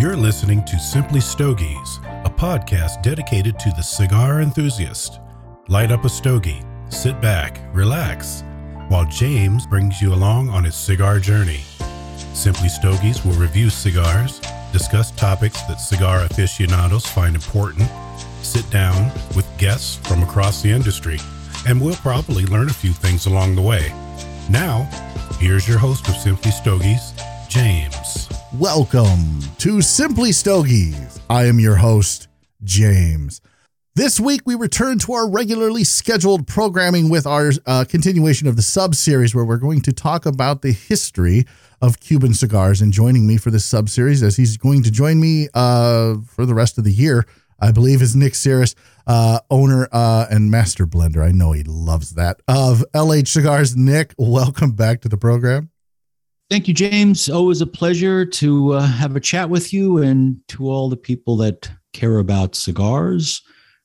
You're listening to Simply Stogies, a podcast dedicated to the cigar enthusiast. Light up a stogie, sit back, relax, while James brings you along on his cigar journey. Simply Stogies will review cigars, discuss topics that cigar aficionados find important, sit down with guests from across the industry, and we'll probably learn a few things along the way. Now, here's your host of Simply Stogies, James. Welcome to Simply Stogies. I am your host, James. This week, we return to our regularly scheduled programming with our uh, continuation of the sub series, where we're going to talk about the history of Cuban cigars. And joining me for this sub series, as he's going to join me uh, for the rest of the year, I believe, is Nick Syris, uh, owner uh, and master blender. I know he loves that of LH Cigars. Nick, welcome back to the program. Thank you, James. Always a pleasure to uh, have a chat with you and to all the people that care about cigars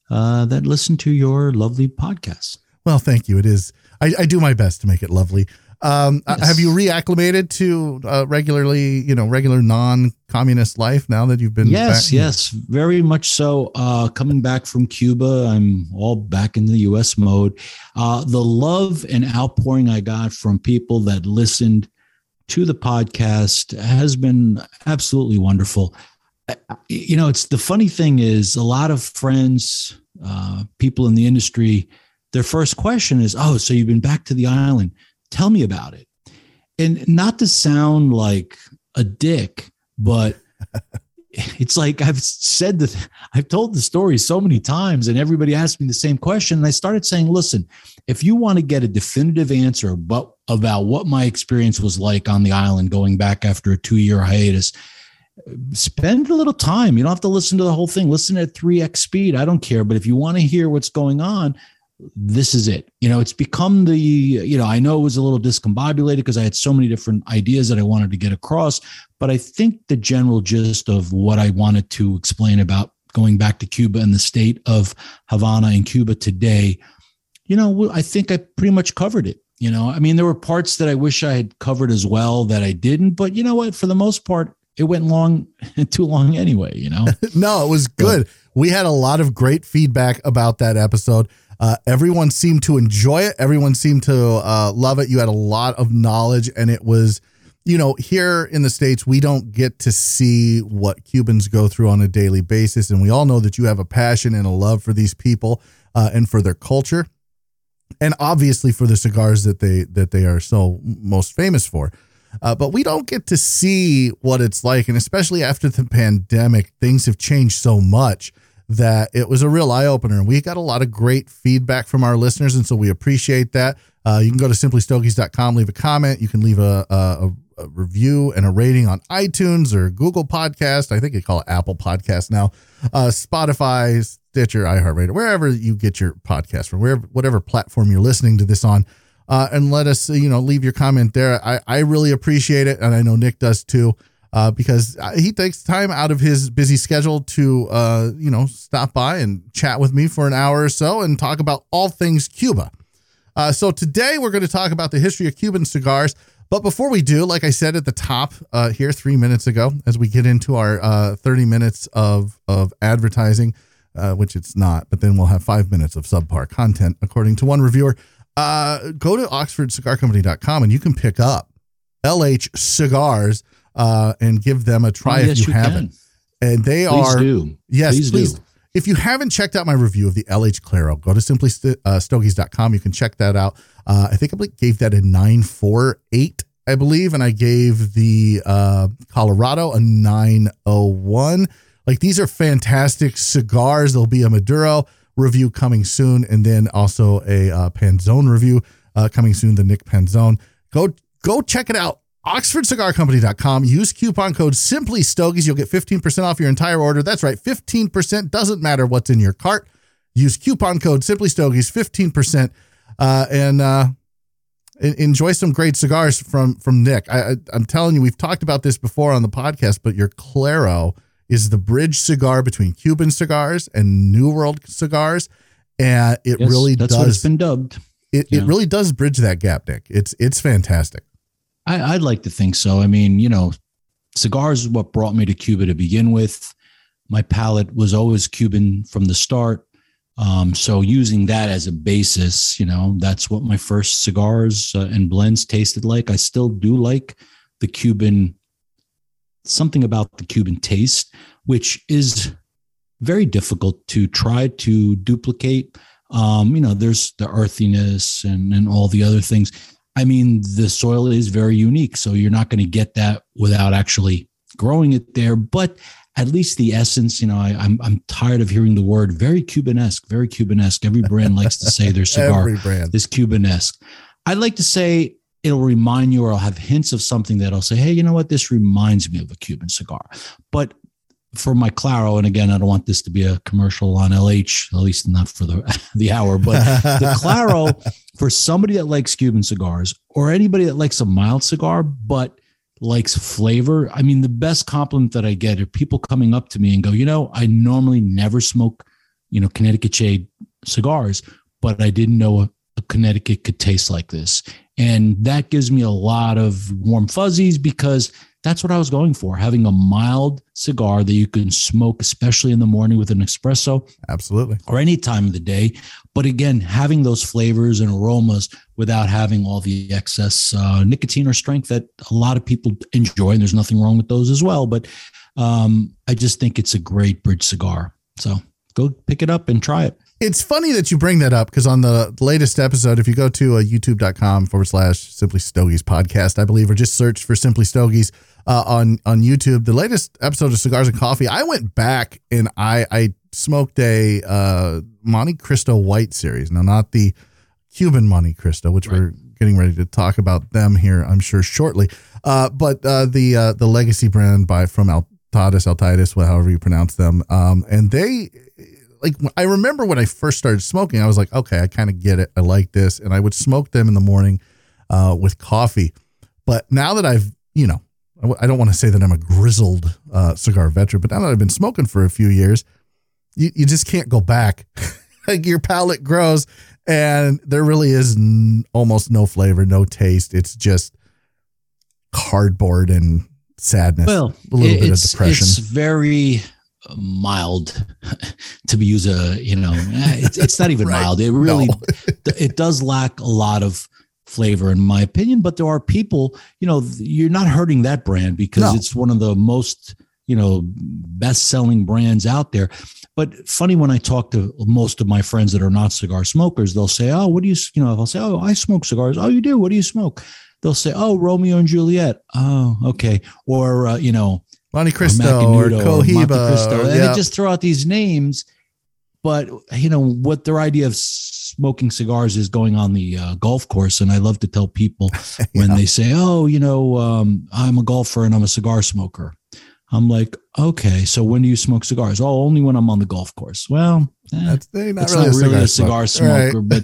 uh, that listen to your lovely podcast. Well, thank you. It is. I, I do my best to make it lovely. Um, uh, Yes. Have you reacclimated to uh, regularly, you know, regular non-communist life now that you've been? yes, back? yes, very much so. Uh, coming back from Cuba, I'm all back in the U.S. mode. Uh, the love and outpouring I got from people that listened to the podcast has been absolutely wonderful. You know, it's the funny thing is a lot of friends, uh, people in the industry, their first question is, "Oh, so you've been back to the island? Tell me about it." And not to sound like a dick, but it's like I've said that I've told the story so many times, and everybody asked me the same question. And I started saying, listen, if you want to get a definitive answer about, about what my experience was like on the island going back after a two year hiatus, spend a little time. You don't have to listen to the whole thing. Listen at 3x speed. I don't care. But if you want to hear what's going on, this is it. You know, it's become the, you know, I know it was a little discombobulated because I had so many different ideas that I wanted to get across. But I think the general gist of what I wanted to explain about going back to Cuba and the state of Havana and Cuba today, you know, I think I pretty much covered it. You know, I mean, there were parts that I wish I had covered as well that I didn't, but you know what? For the most part, it went long, too long anyway, you know? no, it was good. We had a lot of great feedback about that episode. Uh, everyone seemed to enjoy it. Everyone seemed to uh, love it. You had a lot of knowledge, and it was, you know, here in the States, we don't get to see what Cubans go through on a daily basis. And we all know that you have a passion and a love for these people uh, and for their culture. And obviously for the cigars that they that they are so most famous for. Uh, but we don't get to see what it's like. And especially after the pandemic, things have changed so much that it was a real eye opener. And we got a lot of great feedback from our listeners. And so we appreciate that. Uh, you can go to simplystogies.com, leave a comment. You can leave a, a, a review and a rating on iTunes or Google Podcast. I think they call it Apple Podcast now. Uh, Spotify, Stitcher, iHeartRadio, wherever you get your podcast from, wherever, whatever platform you're listening to this on uh, and let us, you know, leave your comment there. I, I really appreciate it. And I know Nick does too, uh, because he takes time out of his busy schedule to, uh, you know, stop by and chat with me for an hour or so and talk about all things Cuba. Uh, so today we're going to talk about the history of Cuban cigars. But before we do, like I said at the top uh, here three minutes ago, as we get into our uh, 30 minutes of, of advertising, uh, which it's not, but then we'll have five minutes of subpar content, according to one reviewer uh, go to oxfordcigarcompany.com and you can pick up LH cigars uh, and give them a try Oh, if yes, you, you haven't. And they Please are do. yes, Please please. do. If you haven't checked out my review of the LH Claro, go to simply uh. You can check that out. Uh, I think I gave that a 948, I believe, and I gave the uh, Colorado a 901. Like these are fantastic cigars. There'll be a Maduro review coming soon, and then also a uh, Panzone review uh, coming soon. The Nick Panzone. Go go check it out. OxfordCigarCompany.com. Use coupon code Simply Stogies. You'll get 15% off your entire order. That's right, 15%. Doesn't matter what's in your cart. Use coupon code Simply Stogies, 15%. Uh, and uh, enjoy some great cigars from from Nick. I, I, I'm telling you, we've talked about this before on the podcast, but your Claro is the bridge cigar between Cuban cigars and New World cigars, and it Yes, really that's what it's does. been dubbed. It, it really does bridge that gap, Nick. It's it's fantastic. I, I'd like to think so. I mean, you know, cigars is what brought me to Cuba to begin with. My palate was always Cuban from the start. Um, so using that as a basis, you know, that's what my first cigars uh, and blends tasted like. I still do like the Cuban, something about the Cuban taste, which is very difficult to try to duplicate. Um, you know, there's the earthiness and, and all the other things. I mean, the soil is very unique. So you're not going to get that without actually growing it there. But at least the essence, you know, I, am I'm, I'm tired of hearing the word very Cubanesque, very Cubanesque. Every brand likes to say their cigar Every brand. is Cubanesque. I'd like to say it'll remind you or I'll have hints of something that I'll say, hey, you know what? This reminds me of a Cuban cigar. But for my Claro, and again, I don't want this to be a commercial on LH, at least not for the, the hour, but the Claro, for somebody that likes Cuban cigars or anybody that likes a mild cigar, but likes flavor. I mean, the best compliment that I get are people coming up to me and go, you know, I normally never smoke, you know, Connecticut shade cigars, but I didn't know a, a Connecticut could taste like this. And that gives me a lot of warm fuzzies because that's what I was going for having a mild cigar that you can smoke, especially in the morning with an espresso. Absolutely. Or any time of the day. But again, having those flavors and aromas without having all the excess uh, nicotine or strength that a lot of people enjoy. And there's nothing wrong with those as well. But um, I just think it's a great bridge cigar. So go pick it up and try it. It's funny that you bring that up because on the latest episode, if you go to uh, youtube.com forward slash Simply Stogies podcast, I believe, or just search for Simply Stogies, uh, on on YouTube. The latest episode of Cigars and Coffee, I went back and I I smoked a uh, Montecristo White series. Now, not the Cuban Montecristo, which right. we're getting ready to talk about them here, I'm sure shortly. Uh, but uh, the uh, the legacy brand by from Altadis, Altadis, however you pronounce them, um, and they like I remember when I first started smoking, I was like, okay, I kind of get it. I like this, and I would smoke them in the morning uh, with coffee. But now that I've you know I don't want to say that I'm a grizzled uh, cigar veteran, but now that I've been smoking for a few years, you, you just can't go back. like your palate grows, and there really is n- almost no flavor, no taste. It's just cardboard and sadness. Well, a little bit of depression. It's very mild to be use a you know eh, it's, it's not even right. mild it really no. it does lack a lot of flavor in my opinion but there are people you know you're not hurting that brand because no. it's one of the most you know best selling brands out there but funny when i talk to most of my friends that are not cigar smokers they'll say oh what do you you know i'll say oh i smoke cigars oh you do what do you smoke they'll say oh romeo and juliet oh okay or uh, you know Montecristo or, or Cohiba. Montecristo. Or, and yeah. they just throw out these names but you know what their idea of smoking cigars is going on the uh, golf course and i love to tell people when yeah. they say oh you know um, i'm a golfer and i'm a cigar smoker. I'm like okay so when do you smoke cigars? Oh only when i'm on the golf course. Well eh, that's not, really, not a really a cigar smoker right. but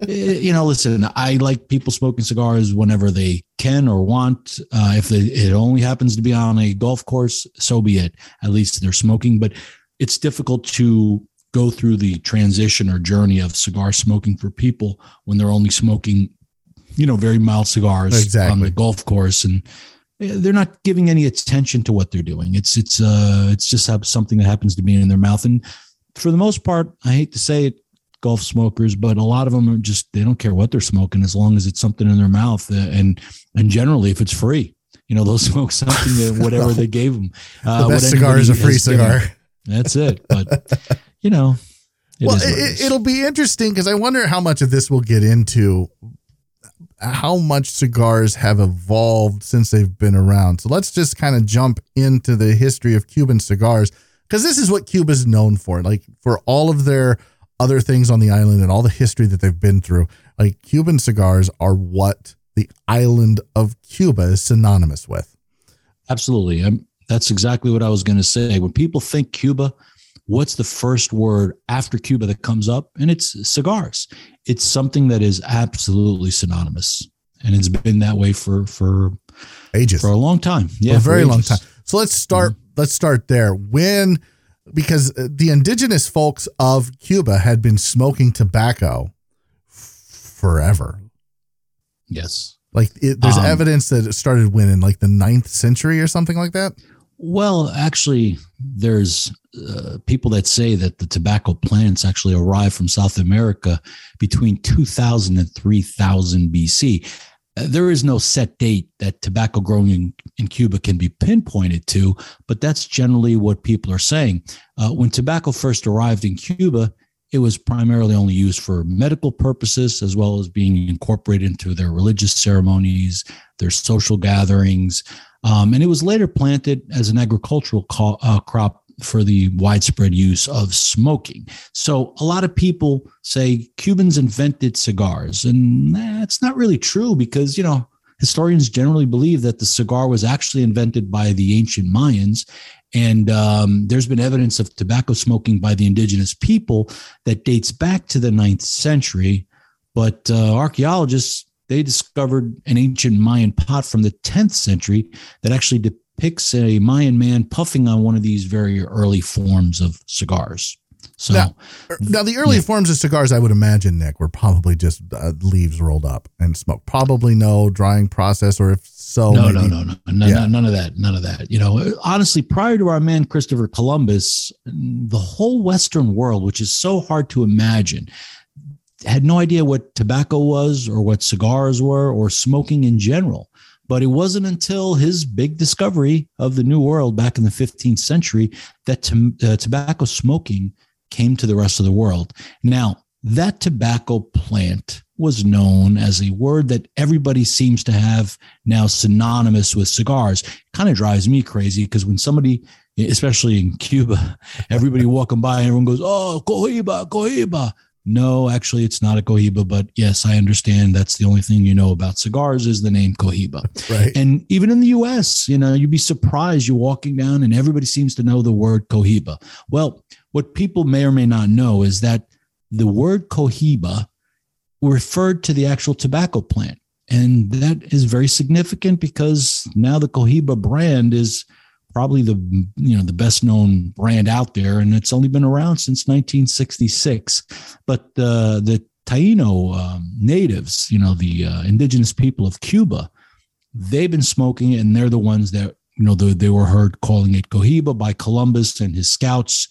eh, you know listen i like people smoking cigars whenever they can or want. Uh, if they, it only happens to be on a golf course so be it. At least they're smoking but it's difficult to go through the transition or journey of cigar smoking for people when they're only smoking, you know, very mild cigars exactly. on the golf course and they're not giving any attention to what they're doing. It's it's uh it's just something that happens to be in their mouth. And for the most part, I hate to say it, golf smokers, but a lot of them are just they don't care what they're smoking as long as it's something in their mouth. Uh, and and generally, if it's free, you know, they'll smoke something that whatever they gave them. Uh, the best cigar is a free cigar. Given. That's it. But you know, it well, it, will be interesting because I wonder how much of this we'll get into how much cigars have evolved since they've been around. So let's just kind of jump into the history of Cuban cigars because this is what Cuba's known for. Like for all of their other things on the island and all the history that they've been through, like Cuban cigars are what the island of Cuba is synonymous with. Absolutely. I'm, that's exactly what I was going to say. When people think Cuba, what's the first word after Cuba that comes up? And it's cigars. It's something that is absolutely synonymous. And it's been that way for for ages. For a long time. Yeah. a very long time. So let's start mm-hmm. let's start there. When because the indigenous folks of Cuba had been smoking tobacco forever. Yes. Like it, there's Um, evidence that it started when in like the ninth century or something like that. Well, actually, there's uh, people that say that the tobacco plants actually arrived from South America between 2000 and 3000 BC. There is no set date that tobacco growing in, in Cuba can be pinpointed to, but that's generally what people are saying. Uh, when tobacco first arrived in Cuba, it was primarily only used for medical purposes as well as being incorporated into their religious ceremonies, their social gatherings. Um, and it was later planted as an agricultural co- uh, crop for the widespread use of smoking. So a lot of people say Cubans invented cigars, and that's not really true because, you know, historians generally believe that the cigar was actually invented by the ancient Mayans. And um, there's been evidence of tobacco smoking by the indigenous people that dates back to the ninth century. But uh, archaeologists they discovered an ancient Mayan pot from the 10th century that actually depicts a Mayan man puffing on one of these very early forms of cigars. So, Now- Now, the early Yeah. forms of cigars, I would imagine, Nick, were probably just uh, leaves rolled up and smoked. Probably no drying process, or if so, no, no, no, no, no, Yeah. no, none of that, none of that. You know, honestly, prior to our man Christopher Columbus, the whole Western world, which is so hard to imagine, had no idea what tobacco was or what cigars were or smoking in general. But it wasn't until his big discovery of the New World back in the 15th century that to, uh, tobacco smoking came to the rest of the world. Now, that tobacco plant was known as a word that everybody seems to have now synonymous with cigars. Kind of drives me crazy because when somebody, especially in Cuba, everybody walking by, everyone goes, "Oh, cohiba, cohiba." No, actually, it's not a cohiba, but yes, I understand. That's the only thing you know about cigars is the name cohiba. right? And even in the US, you know, you'd be surprised you're walking down and everybody seems to know the word cohiba. Well, what people may or may not know is that the word cohiba referred to the actual tobacco plant. And that is very significant because now the Cohiba brand is probably the you know the best known brand out there and it's only been around since 1966 but uh, the Taino um, natives you know the uh, indigenous people of Cuba they've been smoking it and they're the ones that you know they, they were heard calling it cohiba by columbus and his scouts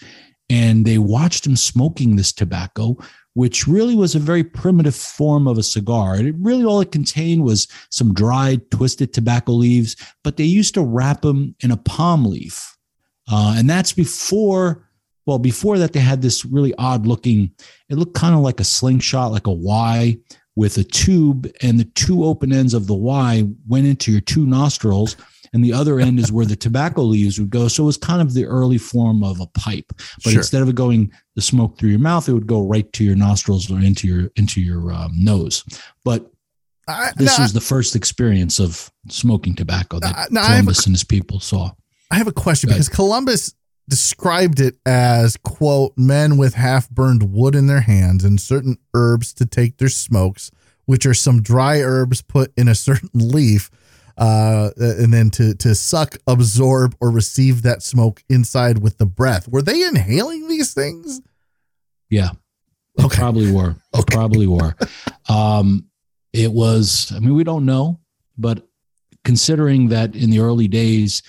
and they watched him smoking this tobacco which really was a very primitive form of a cigar. It really all it contained was some dried twisted tobacco leaves but they used to wrap them in a palm leaf. Uh, and that's before well before that they had this really odd looking it looked kind of like a slingshot like a y with a tube and the two open ends of the Y went into your two nostrils and the other end is where the tobacco leaves would go. So it was kind of the early form of a pipe. But Sure. instead of it going the smoke through your mouth, it would go right to your nostrils or into your into your um, nose. But I, this now, was the first experience of smoking tobacco that Now, now I have a- Columbus and his people saw. I have a question because Columbus described it as quote men with half burned wood in their hands and certain herbs to take their smokes which are some dry herbs put in a certain leaf uh, and then to to suck absorb or receive that smoke inside with the breath were they inhaling these things Yeah. They Okay. probably were. They Okay. probably were. Um, it was, I mean, we don't know, but considering that in the early days,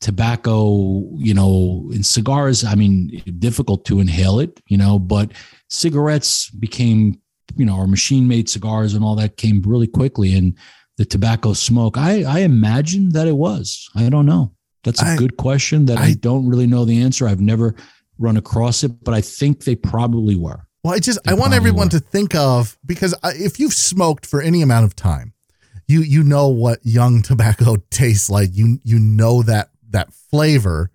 tobacco, you know, in cigars, I mean, difficult to inhale it, you know, but cigarettes became, you know, or machine made cigars and all that came really quickly. And the tobacco smoke, I, I imagine that it was. I don't know. That's a I- good question that I, I- don't really know the answer. I've never run across it, but I think they probably were. Well, I just They I want everyone were. to think of because if you've smoked for any amount of time, you you know what young tobacco tastes like. You you know that that flavor,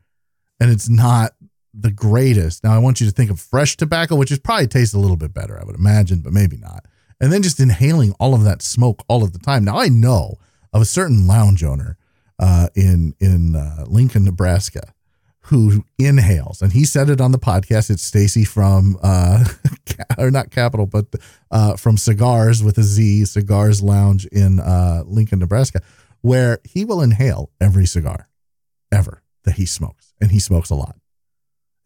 and it's not the greatest. Now I want you to think of fresh tobacco, which is probably tastes a little bit better, I would imagine, but maybe not. And then just inhaling all of that smoke all of the time. Now I know of a certain lounge owner uh, in in uh, Lincoln, Nebraska, who inhales, and he said it on the podcast. It's Stacy from uh, or not Capital, but uh, from Cigars with a Z, Cigars Lounge in uh, Lincoln, Nebraska, where he will inhale every cigar ever that he smokes, and he smokes a lot.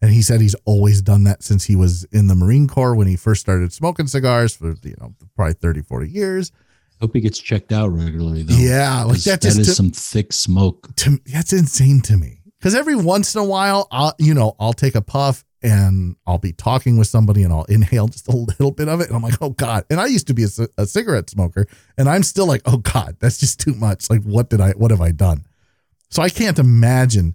And he said he's always done that since he was in the Marine Corps when he first started smoking cigars for, you know, probably 30, 40 years. Hope he gets checked out regularly though. Yeah, like that that is to- some thick smoke. to that's insane to me because every once in a while i'll you know i'll take a puff and i'll be talking with somebody and i'll inhale just a little bit of it and i'm like oh god and i used to be a cigarette smoker and i'm still like oh god that's just too much like what did i what have i done so i can't imagine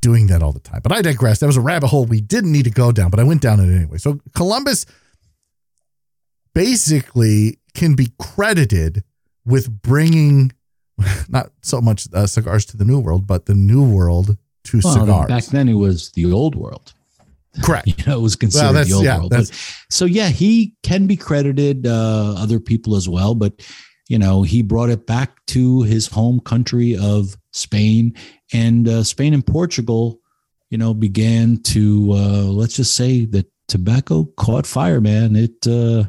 doing that all the time but i digress that was a rabbit hole we didn't need to go down but i went down it anyway so columbus basically can be credited with bringing not so much uh, cigars to the new world, but the new world to Well, cigars. back then it was the old world. Correct. You know, it was considered that's- the old yeah, world. But, so yeah, he can be credited uh, other people as well, but you know, he brought it back to his home country of Spain, and uh, Spain and Portugal, you know, began to uh, let's just say that tobacco caught fire, man. It uh,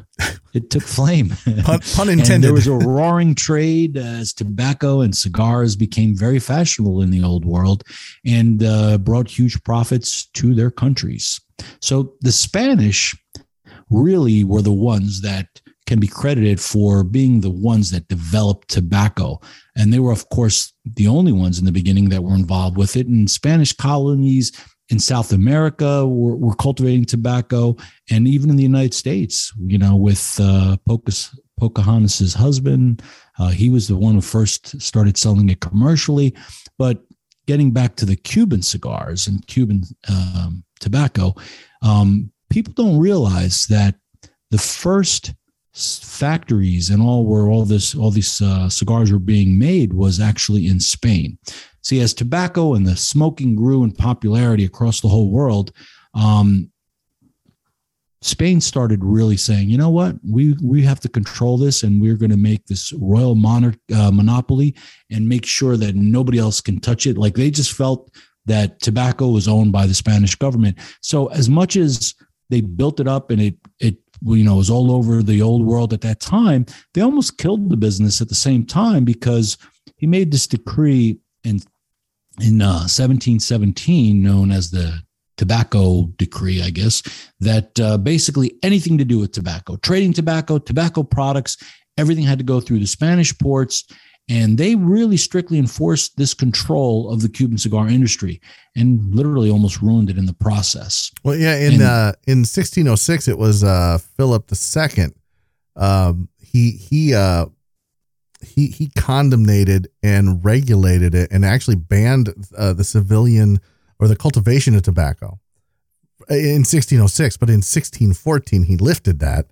it took flame. Pun, pun intended. there was a roaring trade as tobacco and cigars became very fashionable in the old world and uh, brought huge profits to their countries. So the Spanish really were the ones that can be credited for being the ones that developed tobacco. And they were, of course, the only ones in the beginning that were involved with it. And Spanish colonies in South America were, were cultivating tobacco, and even in the United States, you know, with uh, Pocahontas, Pocahontas's husband, uh, he was the one who first started selling it commercially. But getting back to the Cuban cigars and Cuban um, tobacco, um, people don't realize that the first factories and all where all this all these uh, cigars were being made was actually in Spain. See, as tobacco and the smoking grew in popularity across the whole world, um, Spain started really saying, you know what, we we have to control this, and we're going to make this royal monarch uh, monopoly and make sure that nobody else can touch it. Like they just felt that tobacco was owned by the Spanish government. So as much as they built it up and it it you know was all over the old world at that time, they almost killed the business at the same time because he made this decree in in uh, 1717, known as the tobacco decree, I guess, that uh, basically anything to do with tobacco, trading tobacco, tobacco products, everything had to go through the Spanish ports. And they really strictly enforced this control of the Cuban cigar industry and literally almost ruined it in the process. well, yeah, in and- uh, in 1606, it was uh, Philip II. Um, he he uh, he he condemnated and regulated it, and actually banned uh, the civilian or the cultivation of tobacco in 1606. But in 1614, he lifted that,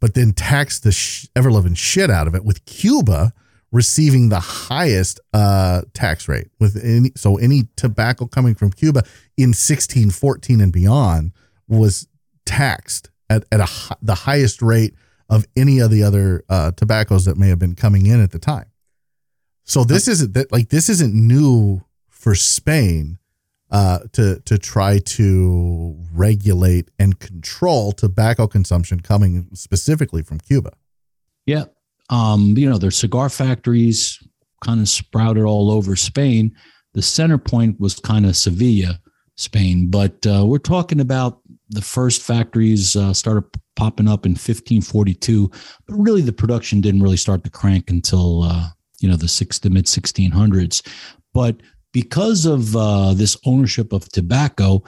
but then taxed the sh- ever loving shit out of it, with Cuba receiving the highest uh, tax rate. With any so any tobacco coming from Cuba in 1614 and beyond was taxed at at a the highest rate of any of the other uh, tobaccos that may have been coming in at the time. So this isn't that like this isn't new for Spain uh, to to try to regulate and control tobacco consumption coming specifically from Cuba. Yeah. Um, you know, their cigar factories kind of sprouted all over Spain. The center point was kind of Sevilla, Spain. But uh, we're talking about the first factories uh, started popping up in 1542, but really the production didn't really start to crank until, uh, you know, the six to mid 1600s. But because of uh, this ownership of tobacco,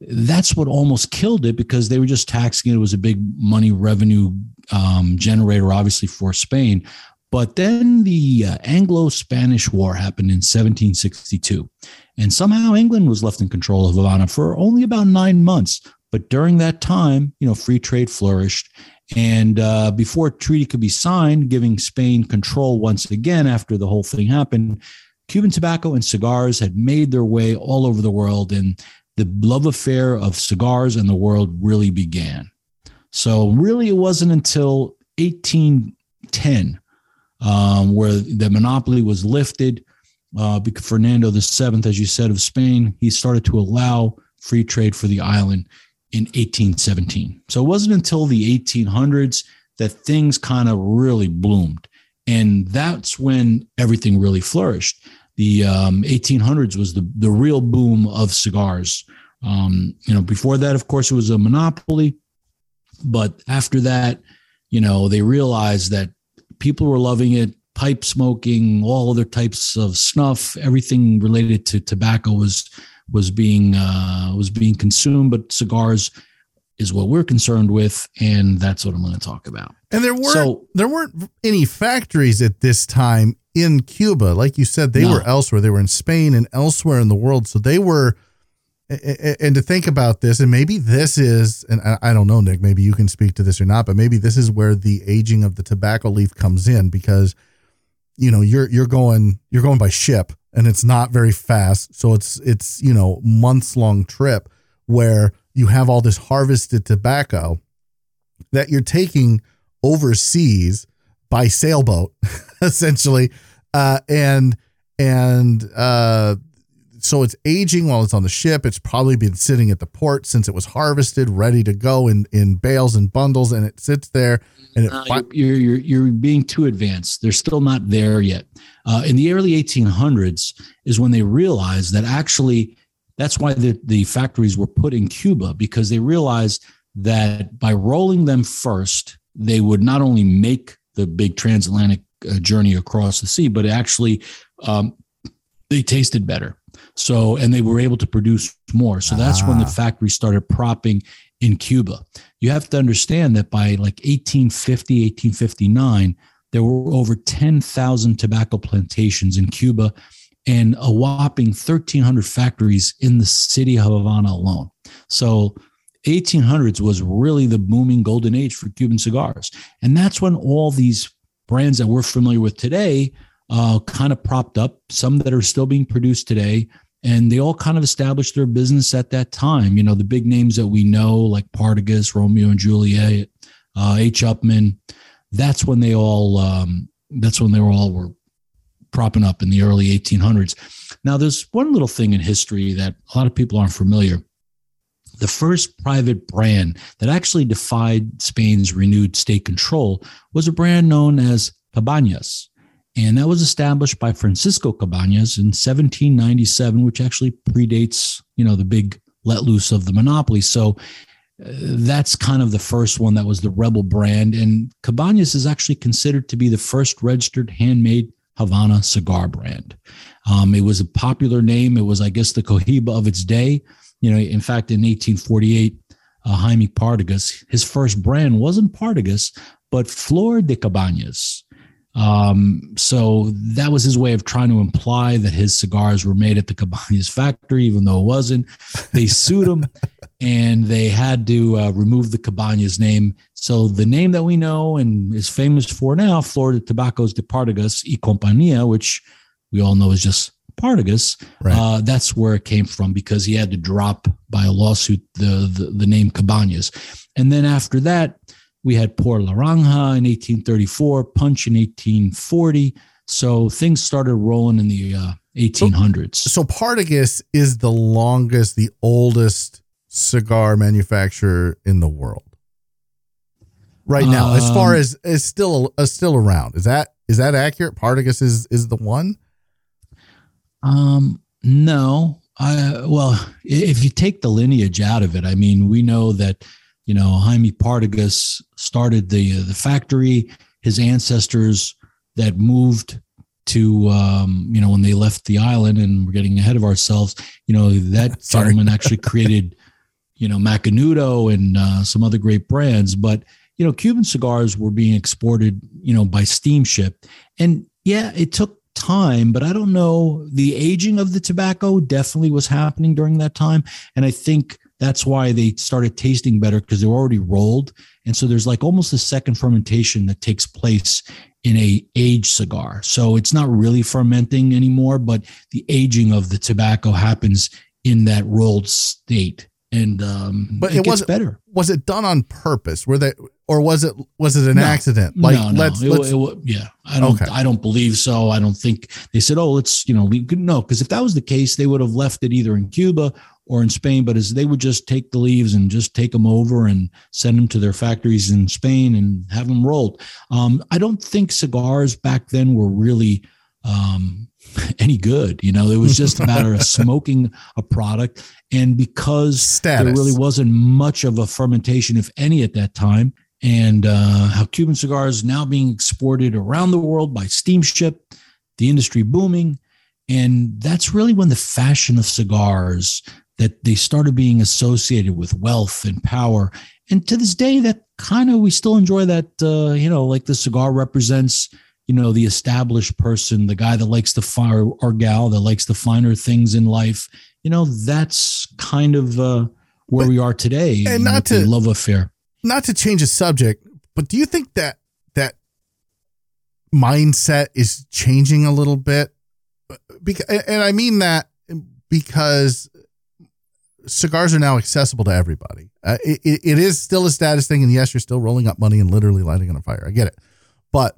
that's what almost killed it because they were just taxing it. It was a big money revenue um, generator, obviously, for Spain. But then the uh, Anglo Spanish War happened in 1762. And somehow England was left in control of Havana for only about nine months. But during that time, you know, free trade flourished. And uh, before a treaty could be signed, giving Spain control once again after the whole thing happened, Cuban tobacco and cigars had made their way all over the world. And the love affair of cigars and the world really began. So, really, it wasn't until 1810 um, where the monopoly was lifted. Uh, because Fernando VII, as you said, of Spain, he started to allow free trade for the island in 1817. So, it wasn't until the 1800s that things kind of really bloomed. And that's when everything really flourished the um, 1800s was the the real boom of cigars. Um, you know, before that, of course, it was a monopoly, but after that, you know, they realized that people were loving it. Pipe smoking, all other types of snuff, everything related to tobacco was was being uh, was being consumed. But cigars is what we're concerned with, and that's what I'm going to talk about. And there weren't So- there weren't any factories at this time in Cuba, like you said. They No. were elsewhere. They were in Spain and elsewhere in the world. So they were. And to think about this, and maybe this is, and I don't know, Nick. Maybe you can speak to this or not, but maybe this is where the aging of the tobacco leaf comes in because, you know, you're you're going you're going by ship, and it's not very fast, so it's it's you know months long trip where you have all this harvested tobacco that you're taking overseas by sailboat essentially uh and and uh so it's aging while it's on the ship it's probably been sitting at the port since it was harvested ready to go in in bales and bundles and it sits there and it Uh, fi- you're, you're you're being too advanced. They're still not there yet. Uh, in the early 1800s is when they realized that actually that's why the the factories were put in Cuba because they realized that by rolling them first, they would not only make the big transatlantic uh, journey across the sea, but actually um, they tasted better. So and they were able to produce more. So that's when the Ah. factory started propping in Cuba you have to understand that by like 1850, 1859, there were over 10,000 tobacco plantations in Cuba and a whopping 1,300 factories in the city of Havana alone. So 1800s was really the booming golden age for Cuban cigars. And that's when all these brands that we're familiar with today uh, kind of propped up, some that are still being produced today. And they all kind of established their business at that time. You know, the big names that we know, like Partagas, Romeo and Juliet, uh, H. Upmann. That's when they all. Um, that's when they were all were propping up in the early 1800s. Now, there's one little thing in history that a lot of people aren't familiar. The first private brand that actually defied Spain's renewed state control was a brand known as Cabañas. And that was established by Francisco Cabañas in 1797, which actually predates, you know, the big let loose of the monopoly. So uh, that's kind of the first one that was the rebel brand. And Cabañas is actually considered to be the first registered handmade Havana cigar brand. Um, it was a popular name. It was, I guess, the Cohiba of its day. You know, in fact, in 1848, uh, Jaime Partagas, his first brand wasn't Partagas, but Flor de Cabañas. Um, so that was his way of trying to imply that his cigars were made at the Cabañas factory, even though it wasn't. They sued him and they had to uh, remove the Cabañas name. So the name that we know and is famous for now, Flor de Tabacos de Partagas y Compañía, which we all know is just Partagas, Right. uh, that's where it came from because he had to drop by a lawsuit the, the, the name Cabañas. And then after that, we had Por Larrañaga in 1834, Punch in 1840. So things started rolling in the uh, 1800s. so Partagas is the longest, the oldest cigar manufacturer in the world right now. as far Um, as is still is still around, is that is that accurate? Partagas is is the one. Um, no. I well, if you take the lineage out of it, I mean, we know that you know Jaime Partagas started the the factory. His ancestors that moved to um, you know when they left the island, and we're getting ahead of ourselves. You know that gentleman actually created you know Macanudo and uh, some other great brands, but you know Cuban cigars were being exported you know by steamship, and yeah, it took time, but I don't know. The aging of the tobacco definitely was happening during that time. And I think that's why they started tasting better because they were already rolled. And so there's like almost a second fermentation that takes place in a aged cigar. So it's not really fermenting anymore, but the aging of the tobacco happens in that rolled state. And um, But it, it wasn't- better. Was it done on purpose? Were they or was it was it an No. accident? Like no, no, let's it, let's it, wa- yeah, I don't, Okay. I don't believe so. I don't think they said, oh, let's, you know, could no, because if that was the case, they would have left it either in Cuba or in Spain. But as they would just take the leaves and just take them over and send them to their factories in Spain and have them rolled. Um, I don't think cigars back then were really um, any good. You know, it was just a matter of smoking a product, and because status. there really wasn't much of a fermentation, if any, at that time. and uh, how Cuban cigars now being exported around the world by steamship, the industry booming. And that's really when the fashion of cigars that they started being associated with wealth and power. And to this day, that kind of we still enjoy that. Uh, you know, like the cigar represents, you know, the established person, the guy that likes the fire or gal that likes the finer things in life. You know, that's kind of uh, where but, we are today. And not to love affair. Not to change the subject, but do you think that that mindset is changing a little bit? Because, and I mean that because cigars are now accessible to everybody. Uh, it, it is still a status thing, and yes, you're still rolling up money and literally lighting on a fire. I get it, but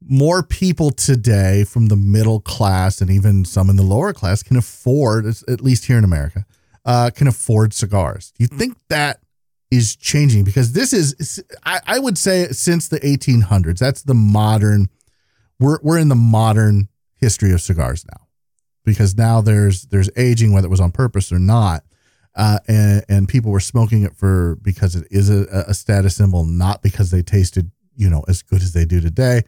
more people today from the middle class and even some in the lower class can afford, at least here in America, uh, can afford cigars. Do you think that is changing? Because this is, I, I would say, since the 1800s, that's the modern. We're we're in the modern history of cigars now, because now there's there's aging, whether it was on purpose or not uh, and, and people were smoking it for because it is a, a, status symbol, not because they tasted you know as good as they do today.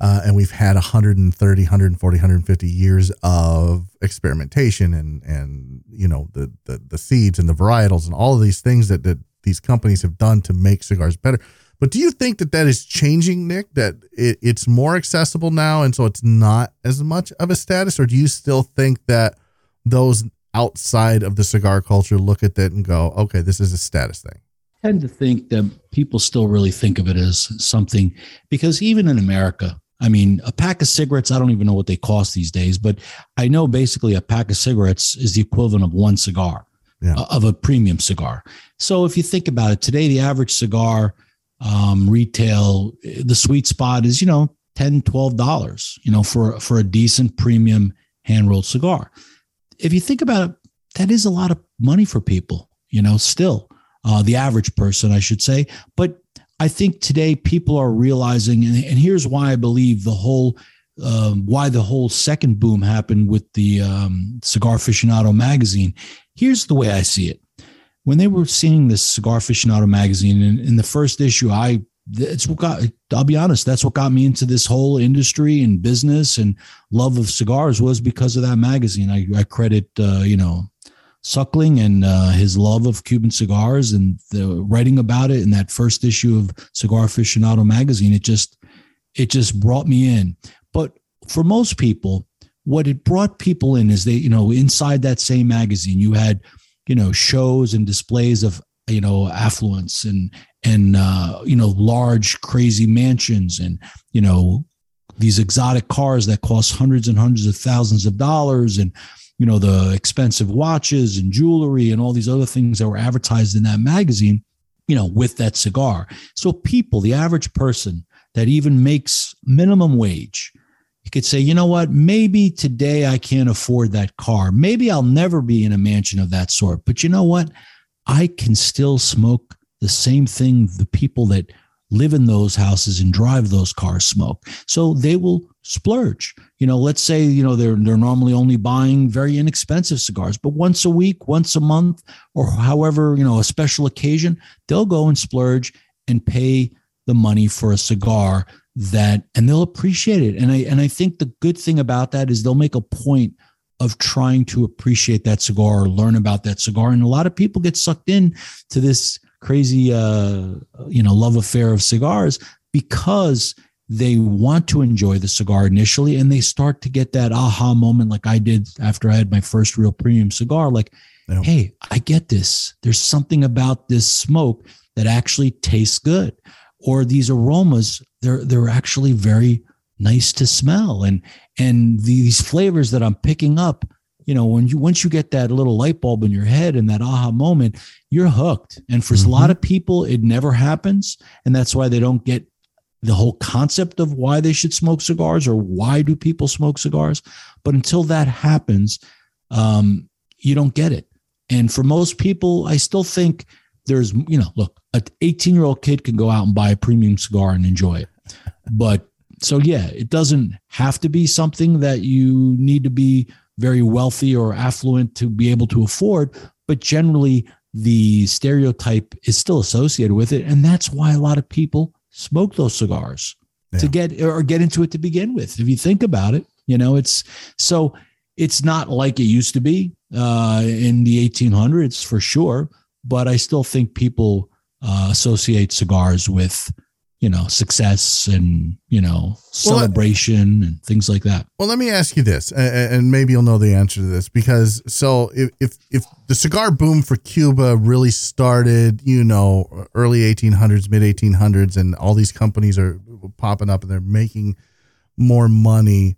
Uh, and we've had 130, 140, 150 years of experimentation and and you know the the, the seeds and the varietals and all of these things that that these companies have done to make cigars better. But do you think that that is changing, Nick? That it, it's more accessible now, and so it's not as much of a status, or do you still think that those outside of the cigar culture look at that and go, okay, this is a status thing? I tend to think that people still really think of it as something because even in America, I mean, a pack of cigarettes, I don't even know what they cost these days, but I know basically a pack of cigarettes is the equivalent of one cigar, yeah. uh, of a premium cigar. So if you think about it, today, the average cigar um, retail, the sweet spot is, you know, 10 $12, you know, for, for a decent premium hand rolled cigar if you think about it, that is a lot of money for people, you know, still, uh, the average person, I should say. But I think today people are realizing, and, and here's why I believe the whole, um, why the whole second boom happened with the um, Cigar Aficionado magazine. Here's the way I see it. When they were seeing this Cigar Aficionado magazine, in, in the first issue, I it's what got i'll be honest that's what got me into this whole industry and business and love of cigars was because of that magazine. I, I credit uh, you know suckling and uh, his love of cuban cigars and the writing about it in that first issue of cigar aficionado magazine. It just it just brought me in. But for most people what it brought people in is they you know inside that same magazine you had you know shows and displays of you know affluence and and uh, you know large crazy mansions and you know these exotic cars that cost hundreds and hundreds of thousands of dollars and you know the expensive watches and jewelry and all these other things that were advertised in that magazine you know with that cigar. So people the average person that even makes minimum wage you could say you know what? Maybe today i can't afford that car. Maybe i'll never be in a mansion of that sort. But you know what i can still smoke the same thing the people that live in those houses and drive those cars smoke. So they will splurge. You know, let's say, you know, they're they're normally only buying very inexpensive cigars, but once a week, once a month, or however, you know, a special occasion, they'll go and splurge and pay the money for a cigar that and they'll appreciate it. And I and I think the good thing about that is they'll make a point of trying to appreciate that cigar or learn about that cigar. And a lot of people get sucked in to this crazy uh, you know love affair of cigars because they want to enjoy the cigar initially and they start to get that aha moment like I did after I had my first real premium cigar like yeah. hey I get this there's something about this smoke that actually tastes good or these aromas they're they're actually very nice to smell. And and these flavors that I'm picking up you know when you once you get that little light bulb in your head and that aha moment you're hooked. And for mm-hmm. a lot of people it never happens. And that's why they don't get the whole concept of why they should smoke cigars or why do people smoke cigars. But until that happens um, you don't get it. And for most people i still think there's you know look an 18 year old kid can go out and buy a premium cigar and enjoy it. But so yeah it doesn't have to be something that you need to be very wealthy or affluent to be able to afford. But generally, the stereotype is still associated with it. And that's why a lot of people smoke those cigars Yeah. to get or get into it to begin with. If you think about it, you know, it's so it's not like it used to be uh, in the 1800s for sure. But I still think people uh, associate cigars with, you know, success and, you know, celebration and things like that. Well, let me ask you this, and maybe you'll know the answer to this because so if if, if the cigar boom for Cuba really started, you know, early 1800s, mid 1800s, and all these companies are popping up and they're making more money.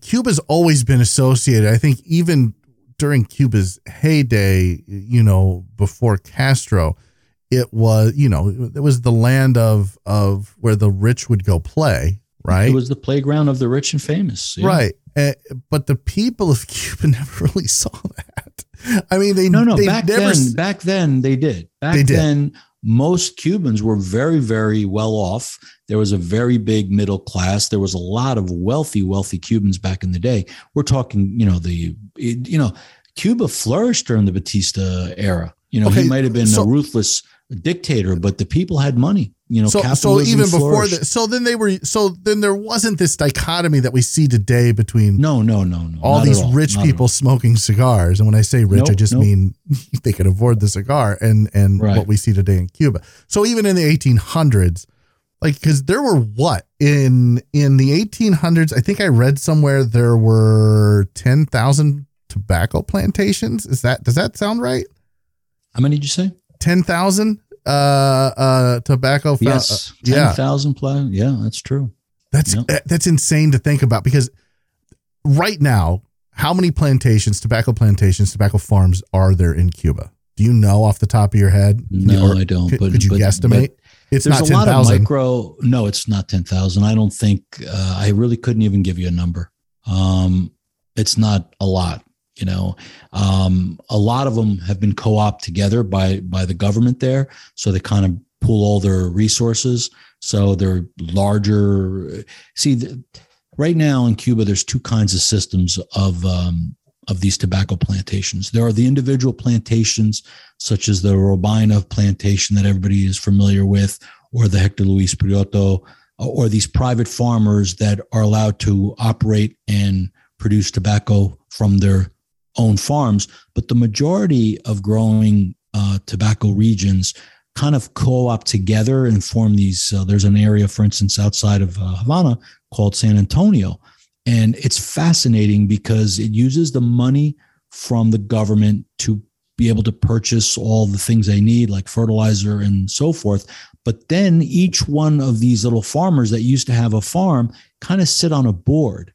Cuba's always been associated. I think even during Cuba's heyday, you know, before Castro, it was you know it was the land of of where the rich would go play, right? It was the playground of the rich and famous. yeah. Right. Uh, but the people of Cuba never really saw that. I mean, they No, no. they back never. then, back then they did. Back They did. then, most Cubans were very, very well off. There was a very big middle class. There was a lot of wealthy, wealthy Cubans back in the day. We're talking, you know, the, you know, Cuba flourished during the Batista era. You know, Okay, he might have been so- a ruthless dictator, but the people had money. You know, so, so even before that, so then they were, so then there wasn't this dichotomy that we see today between No, no, no, no. all these all, rich not people smoking cigars. And when I say rich, I just nope. mean they could afford the cigar and, and Right. what we see today in Cuba. So even in the 1800s, like, cause there were what in, in the 1800s, I think I read somewhere there were 10,000 tobacco plantations. Is that, does that sound right? How many did you say? 10,000 uh uh tobacco fa- yes, uh, yeah thousand plus. Yeah, that's true. that's Yeah. uh, that's insane to think about because right now how many plantations tobacco plantations tobacco farms are there in Cuba do you know off the top of your head No, Or I don't. could, but could you but- guesstimate but it's there's not a lot of 10,000 micro. No, it's not ten thousand. I don't think. Uh, I really couldn't even give you a number. Um, it's not a lot. You know, um, a lot of them have been co-opted together by by the government there, so they kind of pool all their resources. So they're larger. See, the, right now in Cuba, there's two kinds of systems of um, of these tobacco plantations. There are the individual plantations, such as the Robaina plantation that everybody is familiar with, or the Hector Luis Prieto, or these private farmers that are allowed to operate and produce tobacco from their own farms. But the majority of growing uh, tobacco regions kind of co-op together and form these. Uh, there's an area, for instance, outside of uh, Havana called San Antonio. And it's fascinating because it uses the money from the government to be able to purchase all the things they need, like fertilizer and so forth. But then each one of these little farmers that used to have a farm kind of sit on a board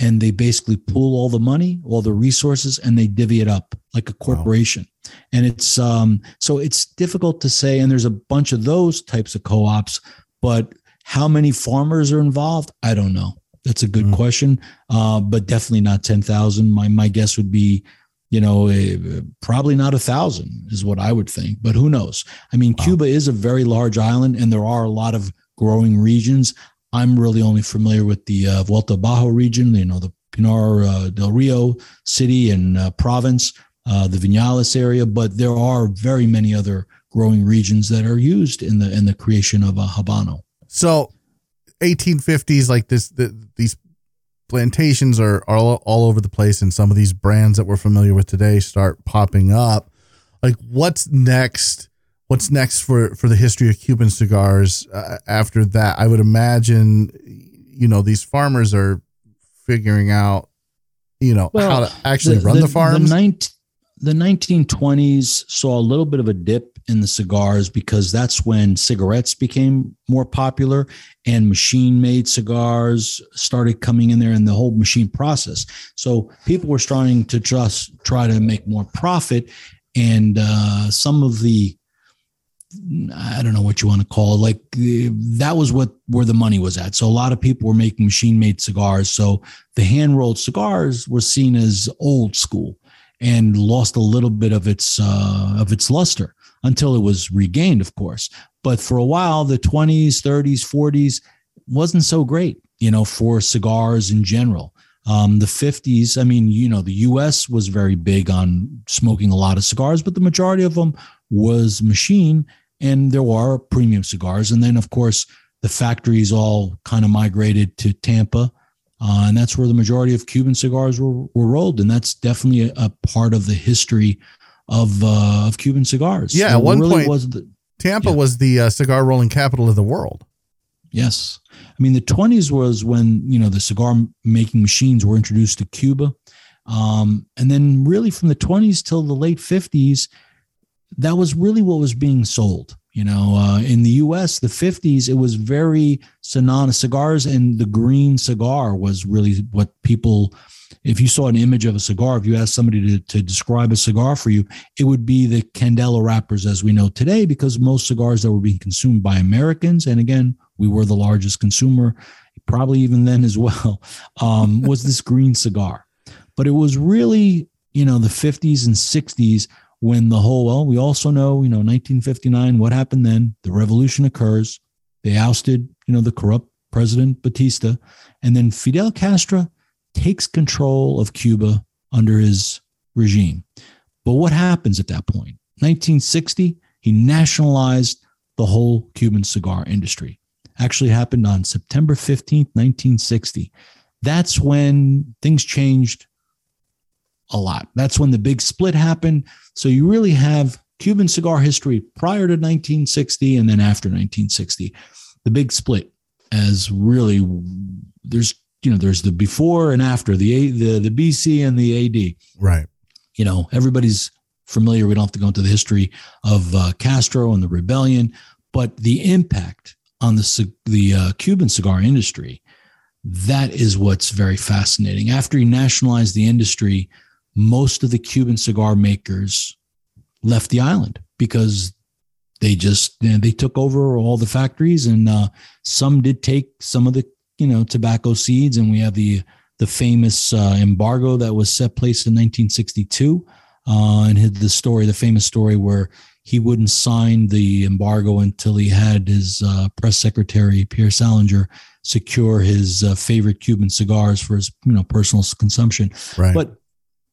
and they basically pool all the money, all the resources, and they divvy it up like a corporation. And it's um, so it's difficult to say. And there's a bunch of those types of co-ops, but how many farmers are involved? I don't know. That's a good Mm. question, uh, but definitely not ten thousand. My my guess would be, you know, eh, probably not a thousand is what I would think. But who knows? I mean, Wow. Cuba is a very large island, and there are a lot of growing regions. I'm really only familiar with the uh, Vuelta Abajo region, you know, the Pinar uh, del Rio city and uh, province, uh, the Vinales area, but there are very many other growing regions that are used in the in the creation of a habano. so 1850s like this the, these plantations are, are all, all over the place and some of these brands that we're familiar with today start popping up like what's next what's next for for the history of cuban cigars uh, after that i would imagine you know these farmers are figuring out you know how to actually run the, farms The, 19, the 1920s saw a little bit of a dip in the cigars because that's when cigarettes became more popular and machine made cigars started coming in there and the whole machine process. So people were starting to just try to make more profit. And uh, some of the I don't know what you want to call it. Like that was what where the money was at. So a lot of people were making machine made cigars. So the hand rolled cigars were seen as old school and lost a little bit of its uh, of its luster until it was regained, of course. But for a while, the 20s, 30s, 40s wasn't so great, you know, for cigars in general. Um, the 50s, I mean, you know, the US was very big on smoking a lot of cigars, but the majority of them was machine, and there were premium cigars. And then, of course, the factories all kind of migrated to Tampa. Uh, and that's where the majority of Cuban cigars were, were rolled. And that's definitely a, a part of the history of uh, of Cuban cigars. Yeah, So at one really point- was the, Tampa Yeah. was the uh, cigar rolling capital of the world. Yes. I mean, the 20s was when, you know, the cigar making machines were introduced to Cuba. Um, and then, really, from the 20s till the late 50s, that was really what was being sold. You know, uh, in the US, the 50s, it was very synonymous. Cigars and the green cigar was really what people, if you saw an image of a cigar, if you asked somebody to, to describe a cigar for you, it would be the Candela wrappers as we know today, because most cigars that were being consumed by Americans, and again, we were the largest consumer, probably even then as well, um, was this green cigar. But it was really, you know, the 50s and 60s when the whole, well, we also know, you know, 1959, what happened then? The revolution occurs. They ousted, you know, the corrupt President Batista. And then Fidel Castro takes control of Cuba under his regime. But what happens at that point? 1960, he nationalized the whole Cuban cigar industry. Actually happened on September 15th, 1960. That's when things changed a lot. That's when the big split happened. So you really have Cuban cigar history prior to 1960 and then after 1960. The big split as really there's you know there's the before and after the A, the the BC and the AD Right. you know everybody's familiar we don't have to go into the history of uh, castro and the rebellion but the impact on the the uh, cuban cigar industry that is what's very fascinating after he nationalized the industry most of the cuban cigar makers left the island because they just you know, they took over all the factories and uh, some did take some of the you know tobacco seeds and we have the the famous uh, embargo that was set place in 1962 uh, and the story the famous story where he wouldn't sign the embargo until he had his uh, press secretary pierre salinger secure his uh, favorite cuban cigars for his you know personal consumption Right. but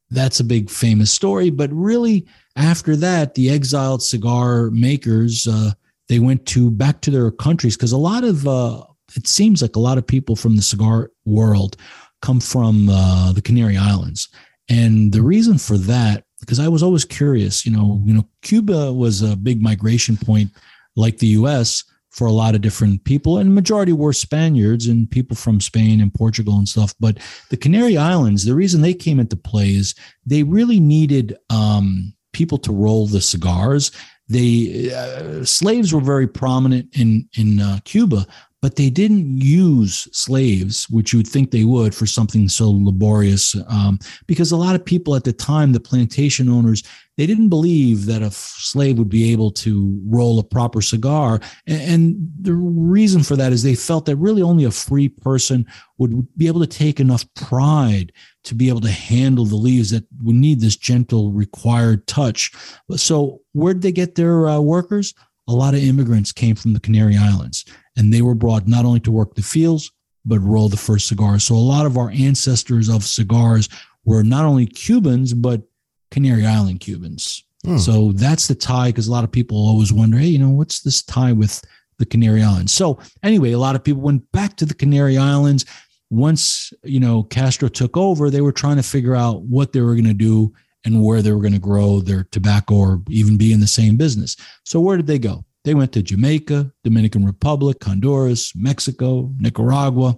that's a big famous story. But really, after that, the exiled cigar makers uh, they went to back to their countries because a lot of uh, it seems like a lot of people from the cigar world come from uh, the Canary Islands, and the reason for that because I was always curious. You know, you know, Cuba was a big migration point, like the U.S. for a lot of different people, and majority were Spaniards and people from Spain and Portugal and stuff. But the Canary Islands, the reason they came into play is they really needed um, people to roll the cigars. They uh, slaves were very prominent in in uh, Cuba, but they didn't use slaves, which you would think they would, for something so laborious. Um, because a lot of people at the time, the plantation owners, they didn't believe that a slave would be able to roll a proper cigar. And, the reason for that is they felt that really only a free person would be able to take enough pride to be able to handle the leaves that would need this gentle required touch. So where did they get their uh, workers? A lot of immigrants came from the Canary Islands, and they were brought not only to work the fields but roll the first cigars. So a lot of our ancestors of cigars were not only Cubans but Canary Island Cubans. Hmm. So that's the tie because a lot of people always wonder, hey, you know, what's this tie with the Canary Islands? So anyway, a lot of people went back to the Canary Islands. Once, you know, Castro took over, they were trying to figure out what they were going to do and where they were going to grow their tobacco or even be in the same business. So where did they go? They went to Jamaica, Dominican Republic, Honduras, Mexico, Nicaragua.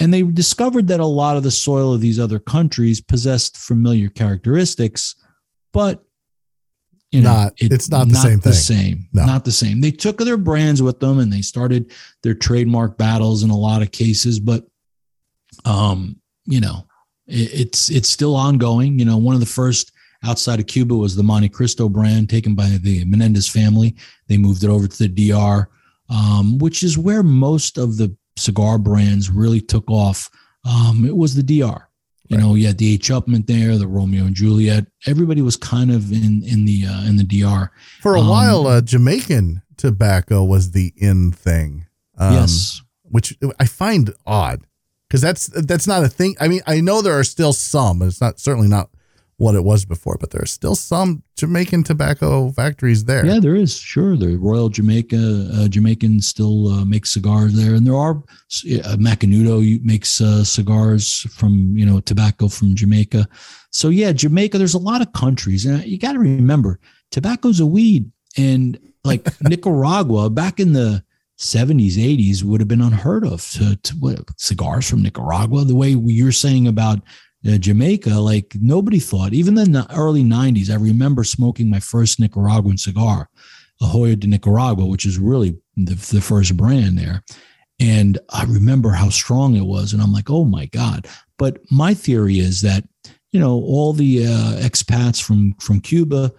And they discovered that a lot of the soil of these other countries possessed familiar characteristics, but you know, Not- it's not the same thing. same. No. Not the same. They took their brands with them and they started their trademark battles in a lot of cases, but um, you know, it, it's it's still ongoing. You know, one of the first outside of Cuba was the Montecristo brand taken by the Menendez family. They moved it over to the DR, um, which is where most of the cigar brands really took off. Um, it was the DR. You know, you had the H. Upmann there, the Romeo and Juliet. Everybody was kind of in in the uh, in the DR. For a Um, while, uh, Jamaican tobacco was the in thing. Um, yes, Which I find odd. Because that's that's not a thing. I mean, I know there are still some, but it's not certainly not what it was before. But there are still some Jamaican tobacco factories there. Yeah, there is. Sure, the Royal Jamaica uh, Jamaican still uh, makes cigars there, and there are uh, Macanudo makes uh, cigars from you know tobacco from Jamaica. So yeah, Jamaica. There's a lot of countries, and you got to remember, tobacco's a weed, and like Nicaragua back in the 70s, 80s would have been unheard of to, to what, cigars from Nicaragua. The way you're saying about uh, Jamaica, like nobody thought, even in the early 90s, I remember smoking my first Nicaraguan cigar, a Joya de Nicaragua, which is really the, the first brand there. And I remember how strong it was. And I'm like, oh my God. But my theory is that, you know, all the uh, expats from, from Cuba,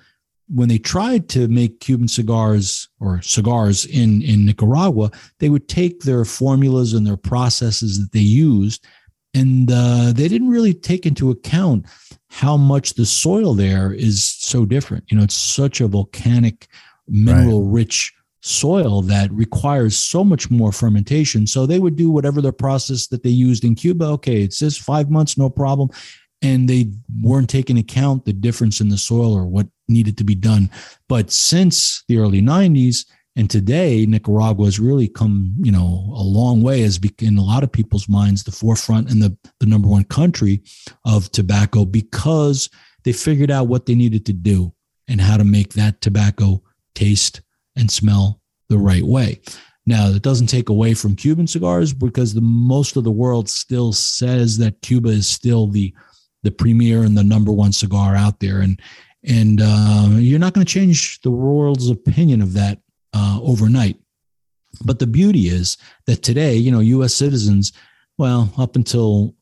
when they tried to make Cuban cigars or cigars in, in Nicaragua, they would take their formulas and their processes that they used, and uh, they didn't really take into account how much the soil there is so different. You know, it's such a volcanic, mineral rich soil that requires so much more fermentation. So they would do whatever the process that they used in Cuba. Okay, it says five months, no problem and they weren't taking account the difference in the soil or what needed to be done. But since the early 90s and today, Nicaragua has really come, you know, a long way as in a lot of people's minds, the forefront and the, the number one country of tobacco because they figured out what they needed to do and how to make that tobacco taste and smell the right way. Now, that doesn't take away from Cuban cigars because the most of the world still says that Cuba is still the the premier and the number one cigar out there. And and uh, you're not going to change the world's opinion of that uh, overnight. But the beauty is that today, you know, U.S. citizens, well, up until